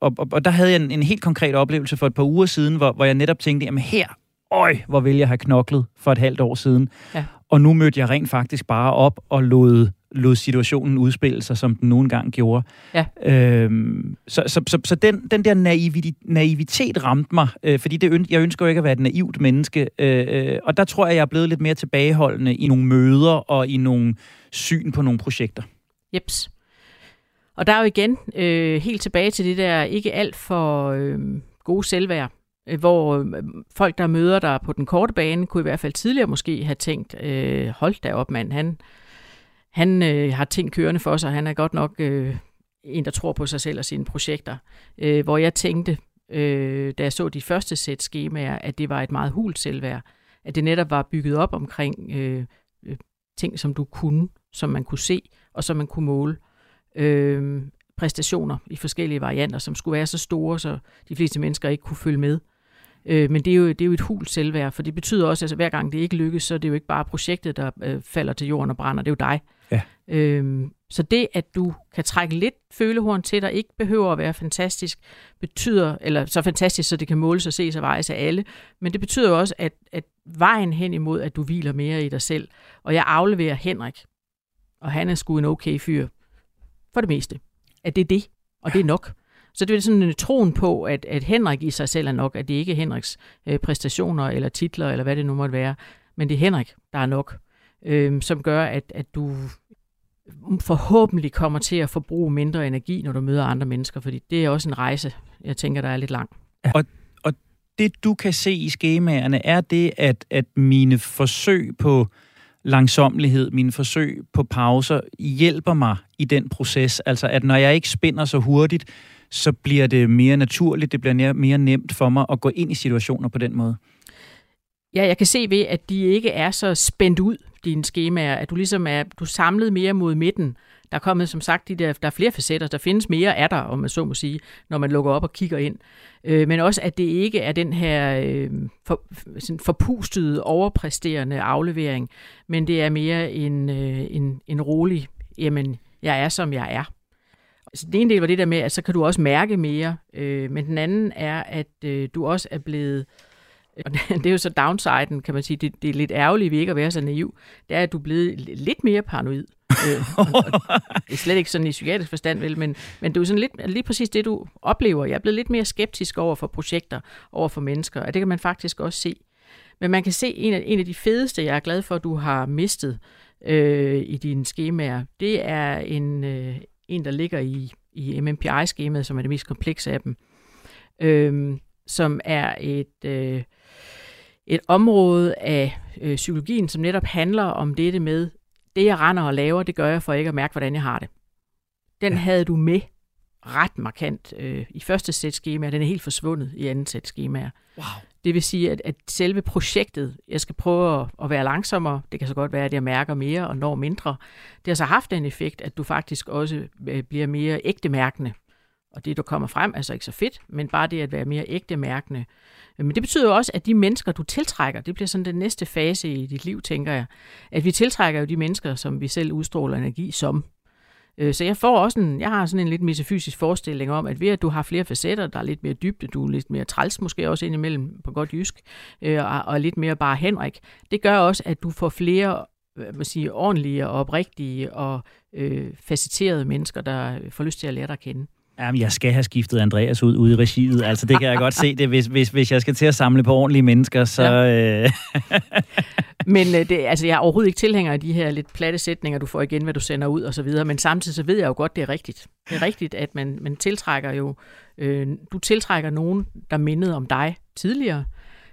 og, og, og der havde jeg en, en helt konkret oplevelse for et par uger siden, hvor, hvor jeg netop tænkte, jamen her, øj, hvor vil jeg have knoklet for et halvt år siden. Ja. Og nu mødte jeg rent faktisk bare op og lod lod situationen udspille sig, som den nogle gang gjorde. Ja. Øhm, så så, så, så den, den der naivitet, naivitet ramte mig, øh, fordi det, jeg ønsker jo ikke at være et naivt menneske, øh, øh, og der tror jeg, jeg er blevet lidt mere tilbageholdende i nogle møder og i nogle syn på nogle projekter. Jeps. Og der er jo igen øh, helt tilbage til det der ikke alt for øh, gode selvværd, øh, hvor øh, folk, der møder dig på den korte bane, kunne i hvert fald tidligere måske have tænkt, øh, hold da op mand, han, han øh, har ting kørende for sig. Han er godt nok øh, en, der tror på sig selv og sine projekter. Øh, hvor jeg tænkte, øh, da jeg så de første sæt skemaer, at det var et meget hult selvværd. At det netop var bygget op omkring øh, øh ting, som du kunne, som man kunne se, og som man kunne måle. Øh, præstationer i forskellige varianter, som skulle være så store, så de fleste mennesker ikke kunne følge med. Øh, men det er, jo, det er jo et hul selvværd, for det betyder også, at altså, hver gang det ikke lykkes, så er det jo ikke bare projektet, der øh, falder til jorden og brænder, det er jo dig. Ja. Øhm, så det, at du kan trække lidt følehorn til dig, ikke behøver at være fantastisk, betyder, eller så fantastisk, så det kan måles og ses og vejes af alle, men det betyder jo også, at, at vejen hen imod, at du hviler mere i dig selv, og jeg afleverer Henrik, og han er sgu en okay fyr, for det meste, at det er det, og det er nok. Så det er sådan en troen på, at, at Henrik i sig selv er nok, at det ikke er Henriks øh, præstationer eller titler, eller hvad det nu måtte være, men det er Henrik, der er nok øh, som gør, at, at du forhåbentlig kommer til at forbruge mindre energi, når du møder andre mennesker, fordi det er også en rejse, jeg tænker, der er lidt lang. Og, og det, du kan se i skemaerne, er det, at, at mine forsøg på langsomlighed, mine forsøg på pauser, hjælper mig i den proces. Altså, at når jeg ikke spinder så hurtigt, så bliver det mere naturligt, det bliver mere nemt for mig at gå ind i situationer på den måde. Ja, jeg kan se ved, at de ikke er så spændt ud, dine skemaer, at du ligesom er, du er samlet mere mod midten. Der er kommet, som sagt, de der, der er flere facetter, der findes mere af dig, om man så må sige, når man lukker op og kigger ind. Øh, men også, at det ikke er den her øh, for, sådan forpustede, overpræsterende aflevering, men det er mere en, øh, en, en rolig, jamen, jeg er, som jeg er. Så den ene del var det der med, at så kan du også mærke mere, øh, men den anden er, at øh, du også er blevet øh, og det er jo så downsiden, kan man sige, det, det er lidt ærgerligt ved ikke at være så naiv, det er, at du er blevet lidt mere paranoid. øh, det er slet ikke sådan i psykiatrisk forstand, vel, men, men det er jo sådan lidt, lige præcis det, du oplever. Jeg er blevet lidt mere skeptisk over for projekter, over for mennesker, og det kan man faktisk også se. Men man kan se, en af, en af de fedeste, jeg er glad for, at du har mistet øh, i dine skemaer, det er en, øh, en der ligger i, i MMPI-skemaet, som er det mest komplekse af dem, øh, som er et... Øh, et område af øh, psykologien, som netop handler om dette med, det jeg render og laver, det gør jeg for ikke at mærke, hvordan jeg har det. Den ja. havde du med ret markant øh, i første sæt skemaer. Den er helt forsvundet i anden sæt skemaer. Wow. Det vil sige, at, at selve projektet, jeg skal prøve at, at være langsommere, det kan så godt være, at jeg mærker mere og når mindre, det har så haft den effekt, at du faktisk også øh, bliver mere ægte mærkende. Og det, du kommer frem, er så ikke så fedt, men bare det at være mere ægte mærkende, men det betyder jo også, at de mennesker, du tiltrækker, det bliver sådan den næste fase i dit liv, tænker jeg. At vi tiltrækker jo de mennesker, som vi selv udstråler energi som. Øh, så jeg får også en, jeg har sådan en lidt metafysisk forestilling om, at ved at du har flere facetter, der er lidt mere dybde, du er lidt mere træls måske også indimellem på godt jysk, øh, og, og lidt mere bare Henrik, det gør også, at du får flere man sige, ordentlige og oprigtige og øh, facetterede mennesker, der får lyst til at lære dig at kende. Jamen, jeg skal have skiftet Andreas ud ude i regiet. Altså, det kan jeg godt se det. Hvis, hvis, hvis jeg skal til at samle på ordentlige mennesker, så... Ja. Øh... men øh, det, altså, jeg er overhovedet ikke tilhænger af de her lidt platte sætninger, du får igen, hvad du sender ud og så videre. Men samtidig så ved jeg jo godt, det er rigtigt. Det er rigtigt, at man, man tiltrækker jo... Øh, du tiltrækker nogen, der mindede om dig tidligere.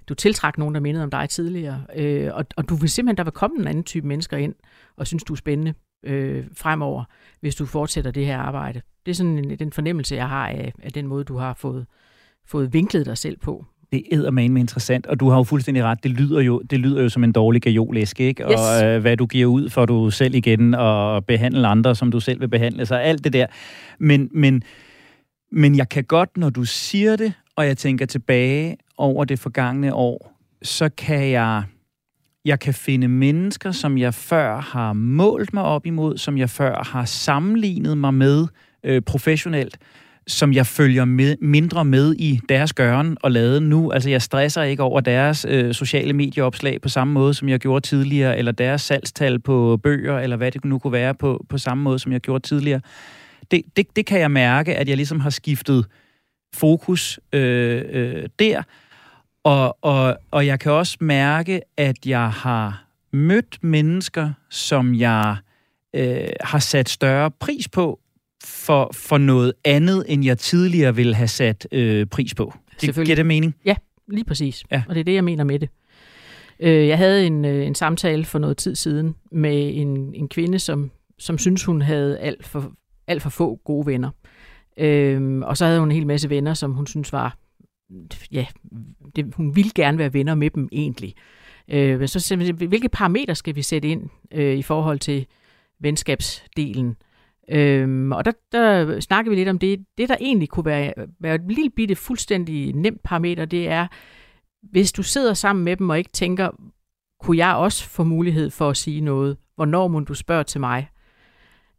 Du tiltrækker nogen, der mindede om dig tidligere. Øh, og, og du vil simpelthen, der vil komme en anden type mennesker ind, og synes, du er spændende øh, fremover, hvis du fortsætter det her arbejde. Det er sådan en, den fornemmelse, jeg har af, af den måde, du har fået, fået vinklet dig selv på. Det er med interessant, og du har jo fuldstændig ret. Det lyder jo, det lyder jo som en dårlig gajolæske, ikke? Yes. Og øh, hvad du giver ud for du selv igen, og behandle andre, som du selv vil behandle sig, alt det der. Men, men, men jeg kan godt, når du siger det, og jeg tænker tilbage over det forgangne år, så kan jeg jeg kan finde mennesker, som jeg før har målt mig op imod, som jeg før har sammenlignet mig med øh, professionelt, som jeg følger med, mindre med i deres gøren og lade nu. Altså, jeg stresser ikke over deres øh, sociale medieopslag på samme måde, som jeg gjorde tidligere, eller deres salgstal på bøger, eller hvad det nu kunne være på, på samme måde, som jeg gjorde tidligere. Det, det, det kan jeg mærke, at jeg ligesom har skiftet fokus øh, øh, der, og, og, og jeg kan også mærke, at jeg har mødt mennesker, som jeg øh, har sat større pris på for, for noget andet, end jeg tidligere ville have sat øh, pris på. Det, giver det mening? Ja, lige præcis. Ja. Og det er det, jeg mener med det. Øh, jeg havde en, øh, en samtale for noget tid siden med en, en kvinde, som, som synes hun havde alt for, alt for få gode venner. Øh, og så havde hun en hel masse venner, som hun synes var ja, det, hun ville gerne være venner med dem egentlig. Øh, så hvilke parametre skal vi sætte ind øh, i forhold til venskabsdelen? Øhm, og der, der snakker vi lidt om det. Det, der egentlig kunne være, være et lille bitte fuldstændig nemt parameter, det er, hvis du sidder sammen med dem og ikke tænker, kunne jeg også få mulighed for at sige noget? Hvornår må du spørge til mig?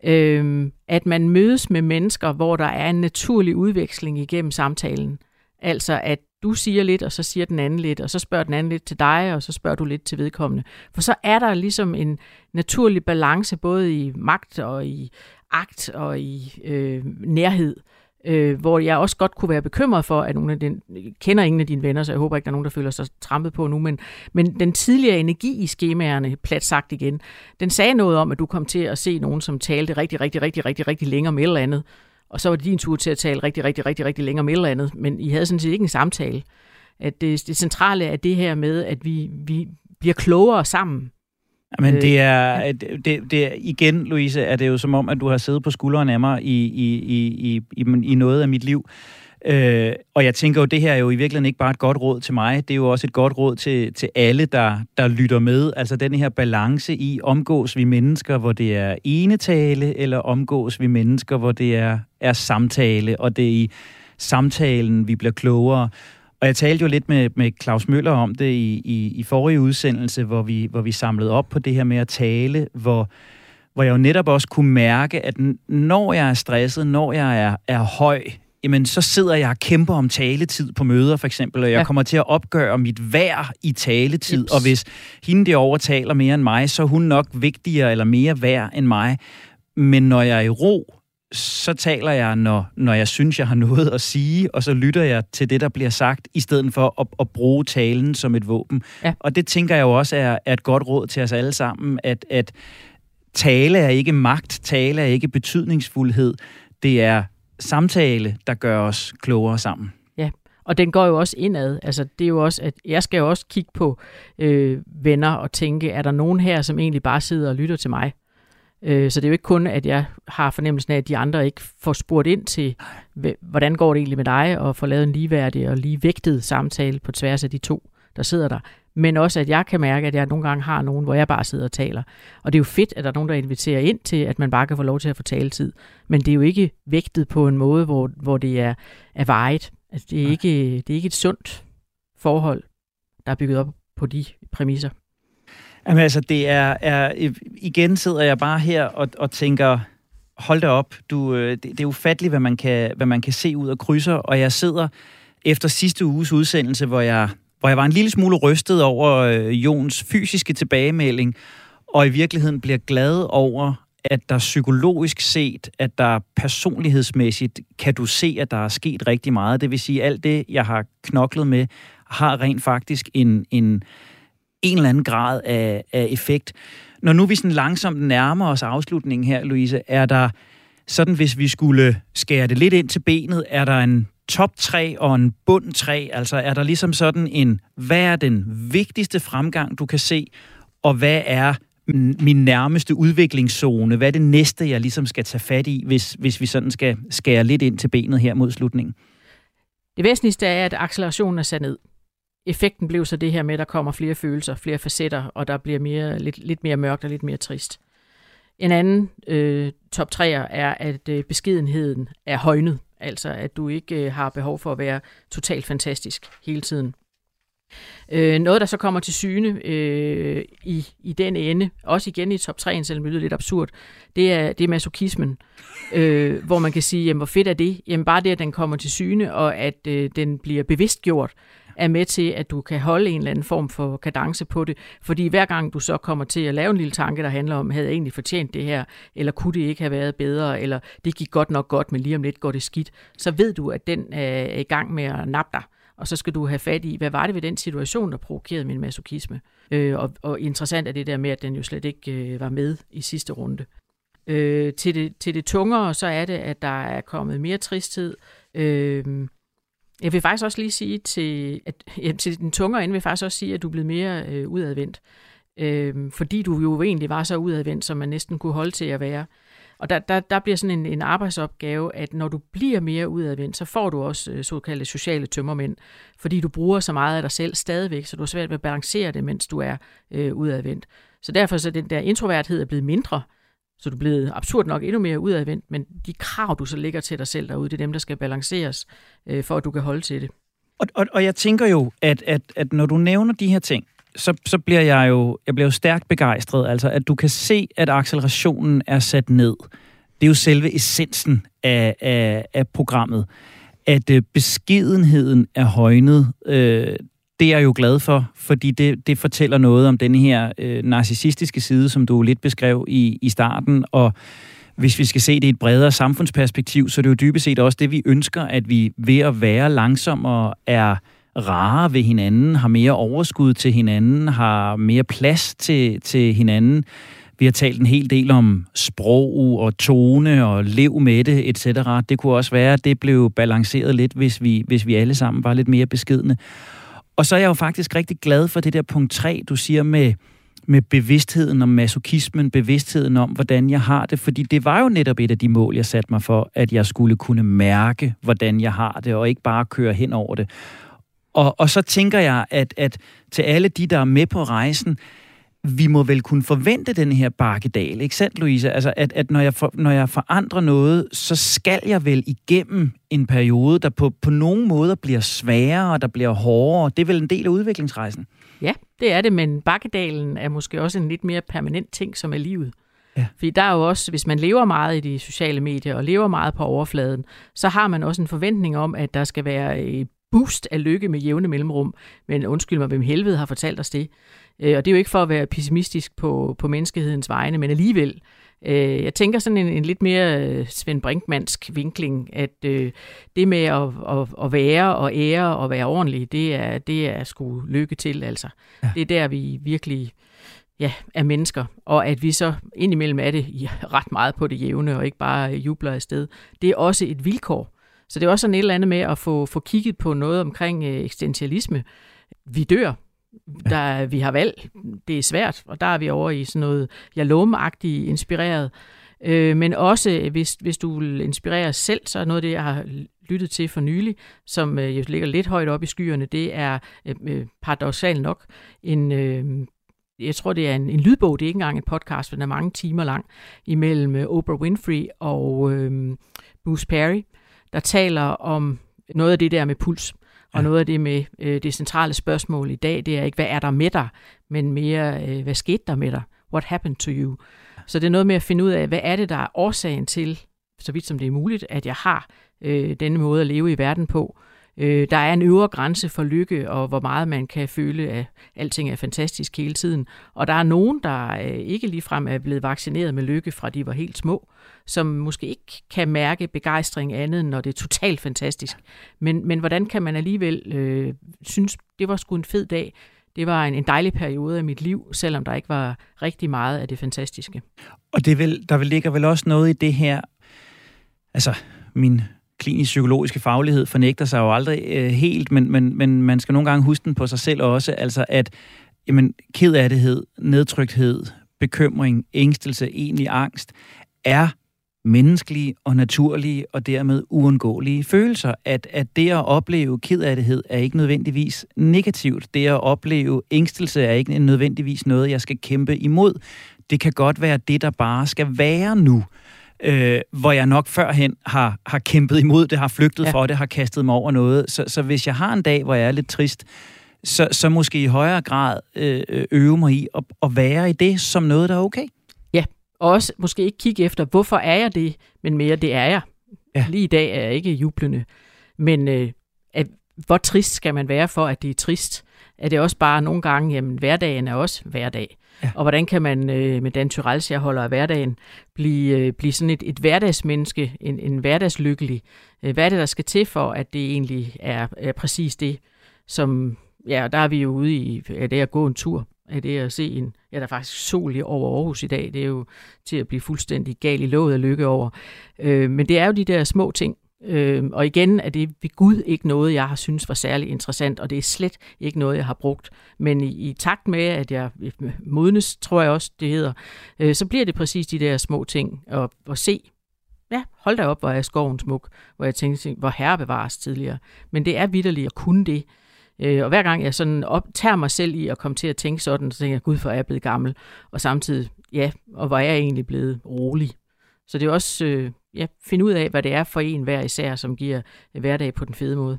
Øhm, at man mødes med mennesker, hvor der er en naturlig udveksling igennem samtalen. Altså at du siger lidt, og så siger den anden lidt, og så spørger den anden lidt til dig, og så spørger du lidt til vedkommende. For så er der ligesom en naturlig balance, både i magt og i akt og i øh, nærhed, øh, hvor jeg også godt kunne være bekymret for, at nogle af den, kender ingen af dine venner, så jeg håber ikke, der er nogen, der føler sig trampet på nu, men, men den tidligere energi i skemaerne, plat sagt igen, den sagde noget om, at du kom til at se nogen, som talte rigtig, rigtig, rigtig, rigtig, rigtig længe om et eller andet, og så var det din tur til at tale rigtig, rigtig, rigtig, rigtig længe om et eller andet, men I havde sådan set ikke en samtale. At det, det centrale er det her med, at vi, vi bliver klogere sammen. Men det øh, er, det, det er, igen, Louise, er det jo som om, at du har siddet på skulderen af mig i, i, i, i, i noget af mit liv. Øh, og jeg tænker jo, det her er jo i virkeligheden ikke bare et godt råd til mig, det er jo også et godt råd til, til alle, der, der lytter med. Altså den her balance i, omgås vi mennesker, hvor det er enetale, eller omgås vi mennesker, hvor det er, er samtale, og det er i samtalen, vi bliver klogere. Og jeg talte jo lidt med, med Claus Møller om det i, i, i forrige udsendelse, hvor vi, hvor vi samlede op på det her med at tale, hvor, hvor jeg jo netop også kunne mærke, at når jeg er stresset, når jeg er, er høj, jamen så sidder jeg og kæmper om taletid på møder for eksempel, og jeg ja. kommer til at opgøre mit værd i taletid, Jeps. og hvis hende derovre taler mere end mig, så er hun nok vigtigere eller mere værd end mig. Men når jeg er i ro, så taler jeg, når, når jeg synes, jeg har noget at sige, og så lytter jeg til det, der bliver sagt, i stedet for at, at bruge talen som et våben. Ja. Og det tænker jeg jo også er, er et godt råd til os alle sammen, at, at tale er ikke magt, tale er ikke betydningsfuldhed, det er samtale, der gør os klogere sammen. Ja, og den går jo også indad. Altså, det er jo også, at jeg skal jo også kigge på øh, venner og tænke, er der nogen her, som egentlig bare sidder og lytter til mig? Øh, så det er jo ikke kun, at jeg har fornemmelsen af, at de andre ikke får spurgt ind til, hvordan går det egentlig med dig, og får lavet en ligeværdig og lige vægtet samtale på tværs af de to, der sidder der. Men også, at jeg kan mærke, at jeg nogle gange har nogen, hvor jeg bare sidder og taler. Og det er jo fedt, at der er nogen, der inviterer ind til, at man bare kan få lov til at få taletid. Men det er jo ikke vægtet på en måde, hvor, hvor det er, er vejet. Altså, det, er ikke, det er ikke et sundt forhold, der er bygget op på de præmisser. Jamen altså, det er, er, igen sidder jeg bare her og, og tænker, hold da op, du, øh, det, det er ufatteligt, hvad man, kan, hvad man kan se ud af krydser, og jeg sidder efter sidste uges udsendelse, hvor jeg, hvor jeg var en lille smule rystet over øh, Jons fysiske tilbagemelding, og i virkeligheden bliver glad over, at der psykologisk set, at der personlighedsmæssigt, kan du se, at der er sket rigtig meget. Det vil sige, at alt det, jeg har knoklet med, har rent faktisk en, en, en eller anden grad af, af effekt. Når nu vi sådan langsomt nærmer os afslutningen her, Louise, er der sådan, hvis vi skulle skære det lidt ind til benet, er der en top 3 og en bund 3? Altså er der ligesom sådan en, hvad er den vigtigste fremgang, du kan se, og hvad er min nærmeste udviklingszone? Hvad er det næste, jeg ligesom skal tage fat i, hvis, hvis vi sådan skal skære lidt ind til benet her mod slutningen? Det væsentligste er, at accelerationen er sat ned. Effekten blev så det her med, at der kommer flere følelser, flere facetter, og der bliver mere, lidt, lidt mere mørkt og lidt mere trist. En anden øh, top 3'er er, at øh, beskedenheden er højnet. Altså, at du ikke øh, har behov for at være totalt fantastisk hele tiden. Øh, noget, der så kommer til syne øh, i, i den ende, også igen i top 3, selvom det lyder lidt absurd, det er, det er masokismen, øh, hvor man kan sige, jamen hvor fedt er det? Jamen bare det, at den kommer til syne, og at øh, den bliver bevidstgjort, er med til, at du kan holde en eller anden form for kadence på det. Fordi hver gang du så kommer til at lave en lille tanke, der handler om, havde jeg egentlig fortjent det her, eller kunne det ikke have været bedre, eller det gik godt nok godt, men lige om lidt går det skidt, så ved du, at den øh, er i gang med at nappe dig og så skal du have fat i, hvad var det ved den situation, der provokerede min masokisme. Øh, og, og interessant er det der med, at den jo slet ikke øh, var med i sidste runde. Øh, til, det, til det tungere, så er det, at der er kommet mere tristhed. Øh, jeg vil faktisk også lige sige til, at, ja, til den tungere ende vil jeg faktisk også sige, at du er blevet mere øh, udadvendt. Øh, fordi du jo egentlig var så udadvendt, som man næsten kunne holde til at være. Og der, der, der bliver sådan en, en arbejdsopgave, at når du bliver mere udadvendt, så får du også øh, såkaldte sociale tømmermænd, fordi du bruger så meget af dig selv stadigvæk, så du har svært ved at balancere det, mens du er øh, udadvendt. Så derfor så den der introverthed er blevet mindre, så du er blevet absurd nok endnu mere udadvendt, men de krav, du så lægger til dig selv derude, det er dem, der skal balanceres, øh, for at du kan holde til det. Og, og, og jeg tænker jo, at, at, at når du nævner de her ting, så, så bliver jeg jo jeg bliver jo stærkt begejstret. Altså, at du kan se, at accelerationen er sat ned. Det er jo selve essensen af, af, af programmet. At øh, beskedenheden er højnet, øh, det er jeg jo glad for, fordi det, det fortæller noget om den her øh, narcissistiske side, som du lidt beskrev i, i starten, og hvis vi skal se det i et bredere samfundsperspektiv, så er det jo dybest set også det, vi ønsker, at vi ved at være langsommere er rare ved hinanden, har mere overskud til hinanden, har mere plads til, til hinanden. Vi har talt en hel del om sprog og tone og lev med det, etc. Det kunne også være, at det blev balanceret lidt, hvis vi, hvis vi alle sammen var lidt mere beskidende. Og så er jeg jo faktisk rigtig glad for det der punkt 3, du siger med, med bevidstheden om masokismen, bevidstheden om, hvordan jeg har det, fordi det var jo netop et af de mål, jeg satte mig for, at jeg skulle kunne mærke, hvordan jeg har det, og ikke bare køre hen over det. Og, og så tænker jeg, at, at til alle de, der er med på rejsen, vi må vel kunne forvente den her bakkedal, ikke sandt, Louise? Altså, at, at når, jeg for, når jeg forandrer noget, så skal jeg vel igennem en periode, der på, på nogen måder bliver sværere, og der bliver hårdere. Det er vel en del af udviklingsrejsen? Ja, det er det, men bakkedalen er måske også en lidt mere permanent ting, som er livet. Ja. Fordi der er jo også, hvis man lever meget i de sociale medier og lever meget på overfladen, så har man også en forventning om, at der skal være boost af lykke med jævne mellemrum. Men undskyld mig, hvem helvede har fortalt os det? Øh, og det er jo ikke for at være pessimistisk på, på menneskehedens vegne, men alligevel. Øh, jeg tænker sådan en, en lidt mere øh, Svend Brinkmannsk vinkling, at øh, det med at, at, at være og ære og være ordentlig, det er, det er sgu lykke til, altså. Ja. Det er der, vi virkelig ja, er mennesker, og at vi så indimellem er det ja, ret meget på det jævne, og ikke bare jubler afsted. Det er også et vilkår. Så det er også sådan et eller andet med at få, få kigget på noget omkring øh, eksistentialisme. Vi dør, der, vi har valg, det er svært, og der er vi over i sådan noget jalomagtigt inspireret. Øh, men også, hvis, hvis du vil inspirere selv, så er noget af det, jeg har lyttet til for nylig, som øh, jo ligger lidt højt op i skyerne, det er øh, øh paradoxalt nok en... Øh, jeg tror, det er en, en lydbog, det er ikke engang en podcast, for den er mange timer lang, imellem øh, Oprah Winfrey og øh, Bruce Perry, der taler om noget af det der med puls. Og ja. noget af det med øh, det centrale spørgsmål i dag, det er ikke, hvad er der med dig, men mere, øh, hvad skete der med dig? What happened to you? Så det er noget med at finde ud af, hvad er det, der er årsagen til, så vidt som det er muligt, at jeg har øh, denne måde at leve i verden på. Øh, der er en øvre grænse for lykke, og hvor meget man kan føle, at alting er fantastisk hele tiden. Og der er nogen, der øh, ikke ligefrem er blevet vaccineret med lykke, fra de var helt små, som måske ikke kan mærke begejstring andet, når det er totalt fantastisk. Men, men hvordan kan man alligevel øh, synes, det var sgu en fed dag, det var en, en dejlig periode af mit liv, selvom der ikke var rigtig meget af det fantastiske. Og det vil, der vil ligger vel også noget i det her, altså min klinisk psykologiske faglighed fornægter sig jo aldrig øh, helt, men, men, men man skal nogle gange huske den på sig selv også, altså at jamen, kedattighed, nedtrykthed, bekymring, ængstelse, egentlig angst, er menneskelige og naturlige og dermed uundgåelige følelser. At, at det at opleve kedattighed er ikke nødvendigvis negativt. Det at opleve ængstelse er ikke nødvendigvis noget, jeg skal kæmpe imod. Det kan godt være det, der bare skal være nu øh, hvor jeg nok førhen har, har kæmpet imod det, har flygtet ja. for det, har kastet mig over noget. Så, så hvis jeg har en dag, hvor jeg er lidt trist, så, så måske i højere grad øh, øve mig i at, at være i det som noget, der er okay. Ja, og også måske ikke kigge efter, hvorfor er jeg det, men mere, det er jeg. Ja. Lige i dag er jeg ikke jublende. Men øh, at, hvor trist skal man være for, at det er trist? Er det også bare nogle gange, jamen hverdagen er også hverdag. Ja. Og hvordan kan man øh, med Dan Tyrells, jeg holder af hverdagen, blive, øh, blive sådan et, et hverdagsmenneske, en, en hverdagslykkelig? Øh, hvad er det, der skal til for, at det egentlig er, er præcis det, som, ja, der er vi jo ude i, er det at gå en tur, er det at se en, ja, der er faktisk sol over Aarhus i dag, det er jo til at blive fuldstændig gal i låget af lykke over. Øh, men det er jo de der små ting, Øh, og igen er det ved Gud ikke noget, jeg har synes var særlig interessant, og det er slet ikke noget, jeg har brugt. Men i, i takt med, at jeg øh, modnes, tror jeg også, det hedder, øh, så bliver det præcis de der små ting at, at se. Ja, hold da op, hvor er skoven smuk, hvor jeg tænkte, hvor herre bevares tidligere. Men det er vidderligt at kunne det. Øh, og hver gang jeg sådan optager mig selv i at komme til at tænke sådan, så tænker jeg, gud, for er jeg blevet gammel. Og samtidig, ja, og hvor er jeg egentlig blevet rolig. Så det er også, øh, ja, finde ud af, hvad det er for en hver især, som giver hverdag på den fede måde.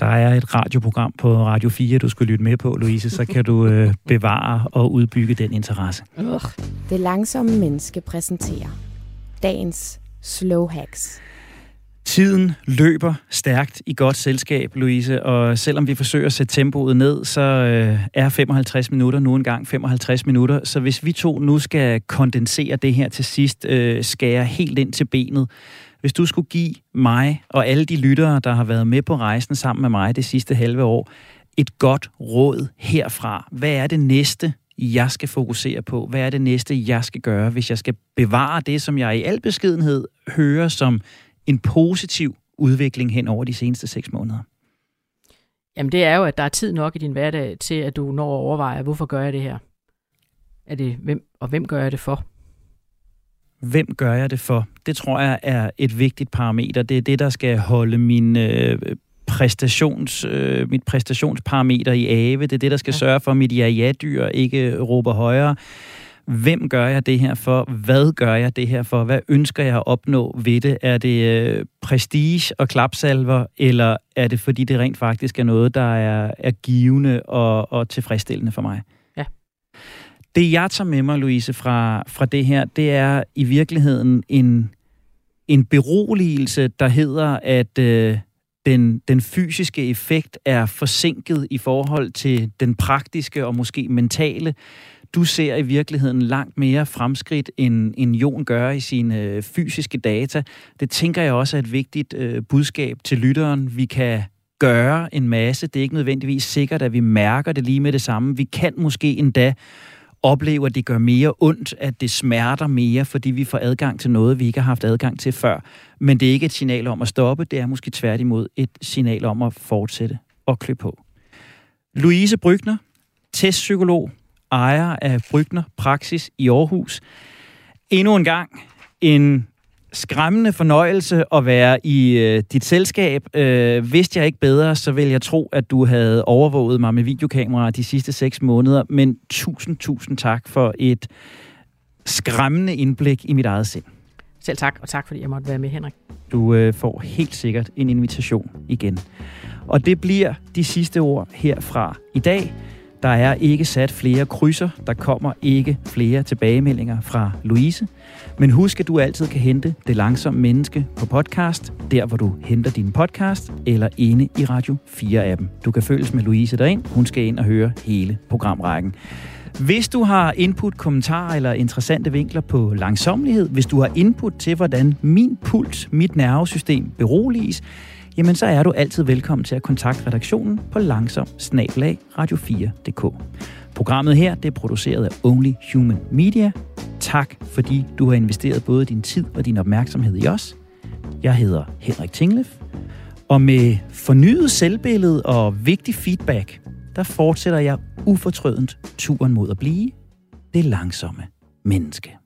Der er et radioprogram på Radio 4, du skal lytte med på, Louise, så kan du øh, bevare og udbygge den interesse. Det langsomme menneske præsenterer dagens slow hacks. Tiden løber stærkt i godt selskab, Louise, og selvom vi forsøger at sætte tempoet ned, så øh, er 55 minutter nu engang 55 minutter. Så hvis vi to nu skal kondensere det her til sidst, øh, skære helt ind til benet. Hvis du skulle give mig og alle de lyttere, der har været med på rejsen sammen med mig det sidste halve år, et godt råd herfra. Hvad er det næste, jeg skal fokusere på? Hvad er det næste, jeg skal gøre, hvis jeg skal bevare det, som jeg i al beskedenhed hører som en positiv udvikling hen over de seneste seks måneder? Jamen det er jo, at der er tid nok i din hverdag til, at du når at overveje, hvorfor gør jeg det her? Er det, hvem, og hvem gør jeg det for? Hvem gør jeg det for? Det tror jeg er et vigtigt parameter. Det er det, der skal holde min øh, præstations, øh, mit præstationsparameter i ave. Det er det, der skal ja. sørge for, at mit ja-ja-dyr ikke råber højere. Hvem gør jeg det her for? Hvad gør jeg det her for? Hvad ønsker jeg at opnå ved det? Er det øh, prestige og klapsalver, eller er det fordi, det rent faktisk er noget, der er, er givende og, og tilfredsstillende for mig? Ja. Det, jeg tager med mig, Louise, fra, fra det her, det er i virkeligheden en, en beroligelse, der hedder, at øh, den, den fysiske effekt er forsinket i forhold til den praktiske og måske mentale du ser i virkeligheden langt mere fremskridt, end, end Jon gør i sine øh, fysiske data. Det tænker jeg også er et vigtigt øh, budskab til lytteren. Vi kan gøre en masse. Det er ikke nødvendigvis sikkert, at vi mærker det lige med det samme. Vi kan måske endda opleve, at det gør mere ondt, at det smerter mere, fordi vi får adgang til noget, vi ikke har haft adgang til før. Men det er ikke et signal om at stoppe, det er måske tværtimod et signal om at fortsætte og klø på. Louise Brygner, testpsykolog, ejer af Brygner Praksis i Aarhus. Endnu en gang en skræmmende fornøjelse at være i øh, dit selskab. Øh, vidste jeg ikke bedre, så vil jeg tro, at du havde overvåget mig med videokamera de sidste seks måneder. Men tusind, tusind tak for et skræmmende indblik i mit eget sind. Selv tak, og tak fordi jeg måtte være med, Henrik. Du øh, får helt sikkert en invitation igen. Og det bliver de sidste ord herfra i dag. Der er ikke sat flere krydser. Der kommer ikke flere tilbagemeldinger fra Louise. Men husk, at du altid kan hente Det Langsomme Menneske på podcast, der hvor du henter din podcast, eller inde i Radio 4-appen. Du kan følges med Louise derind. Hun skal ind og høre hele programrækken. Hvis du har input, kommentarer eller interessante vinkler på langsomlighed, hvis du har input til, hvordan min puls, mit nervesystem beroliges, jamen så er du altid velkommen til at kontakte redaktionen på langsom radio4.dk. Programmet her det er produceret af Only Human Media. Tak fordi du har investeret både din tid og din opmærksomhed i os. Jeg hedder Henrik Tinglef, og med fornyet selvbillede og vigtig feedback, der fortsætter jeg ufortrødent turen mod at blive det langsomme menneske.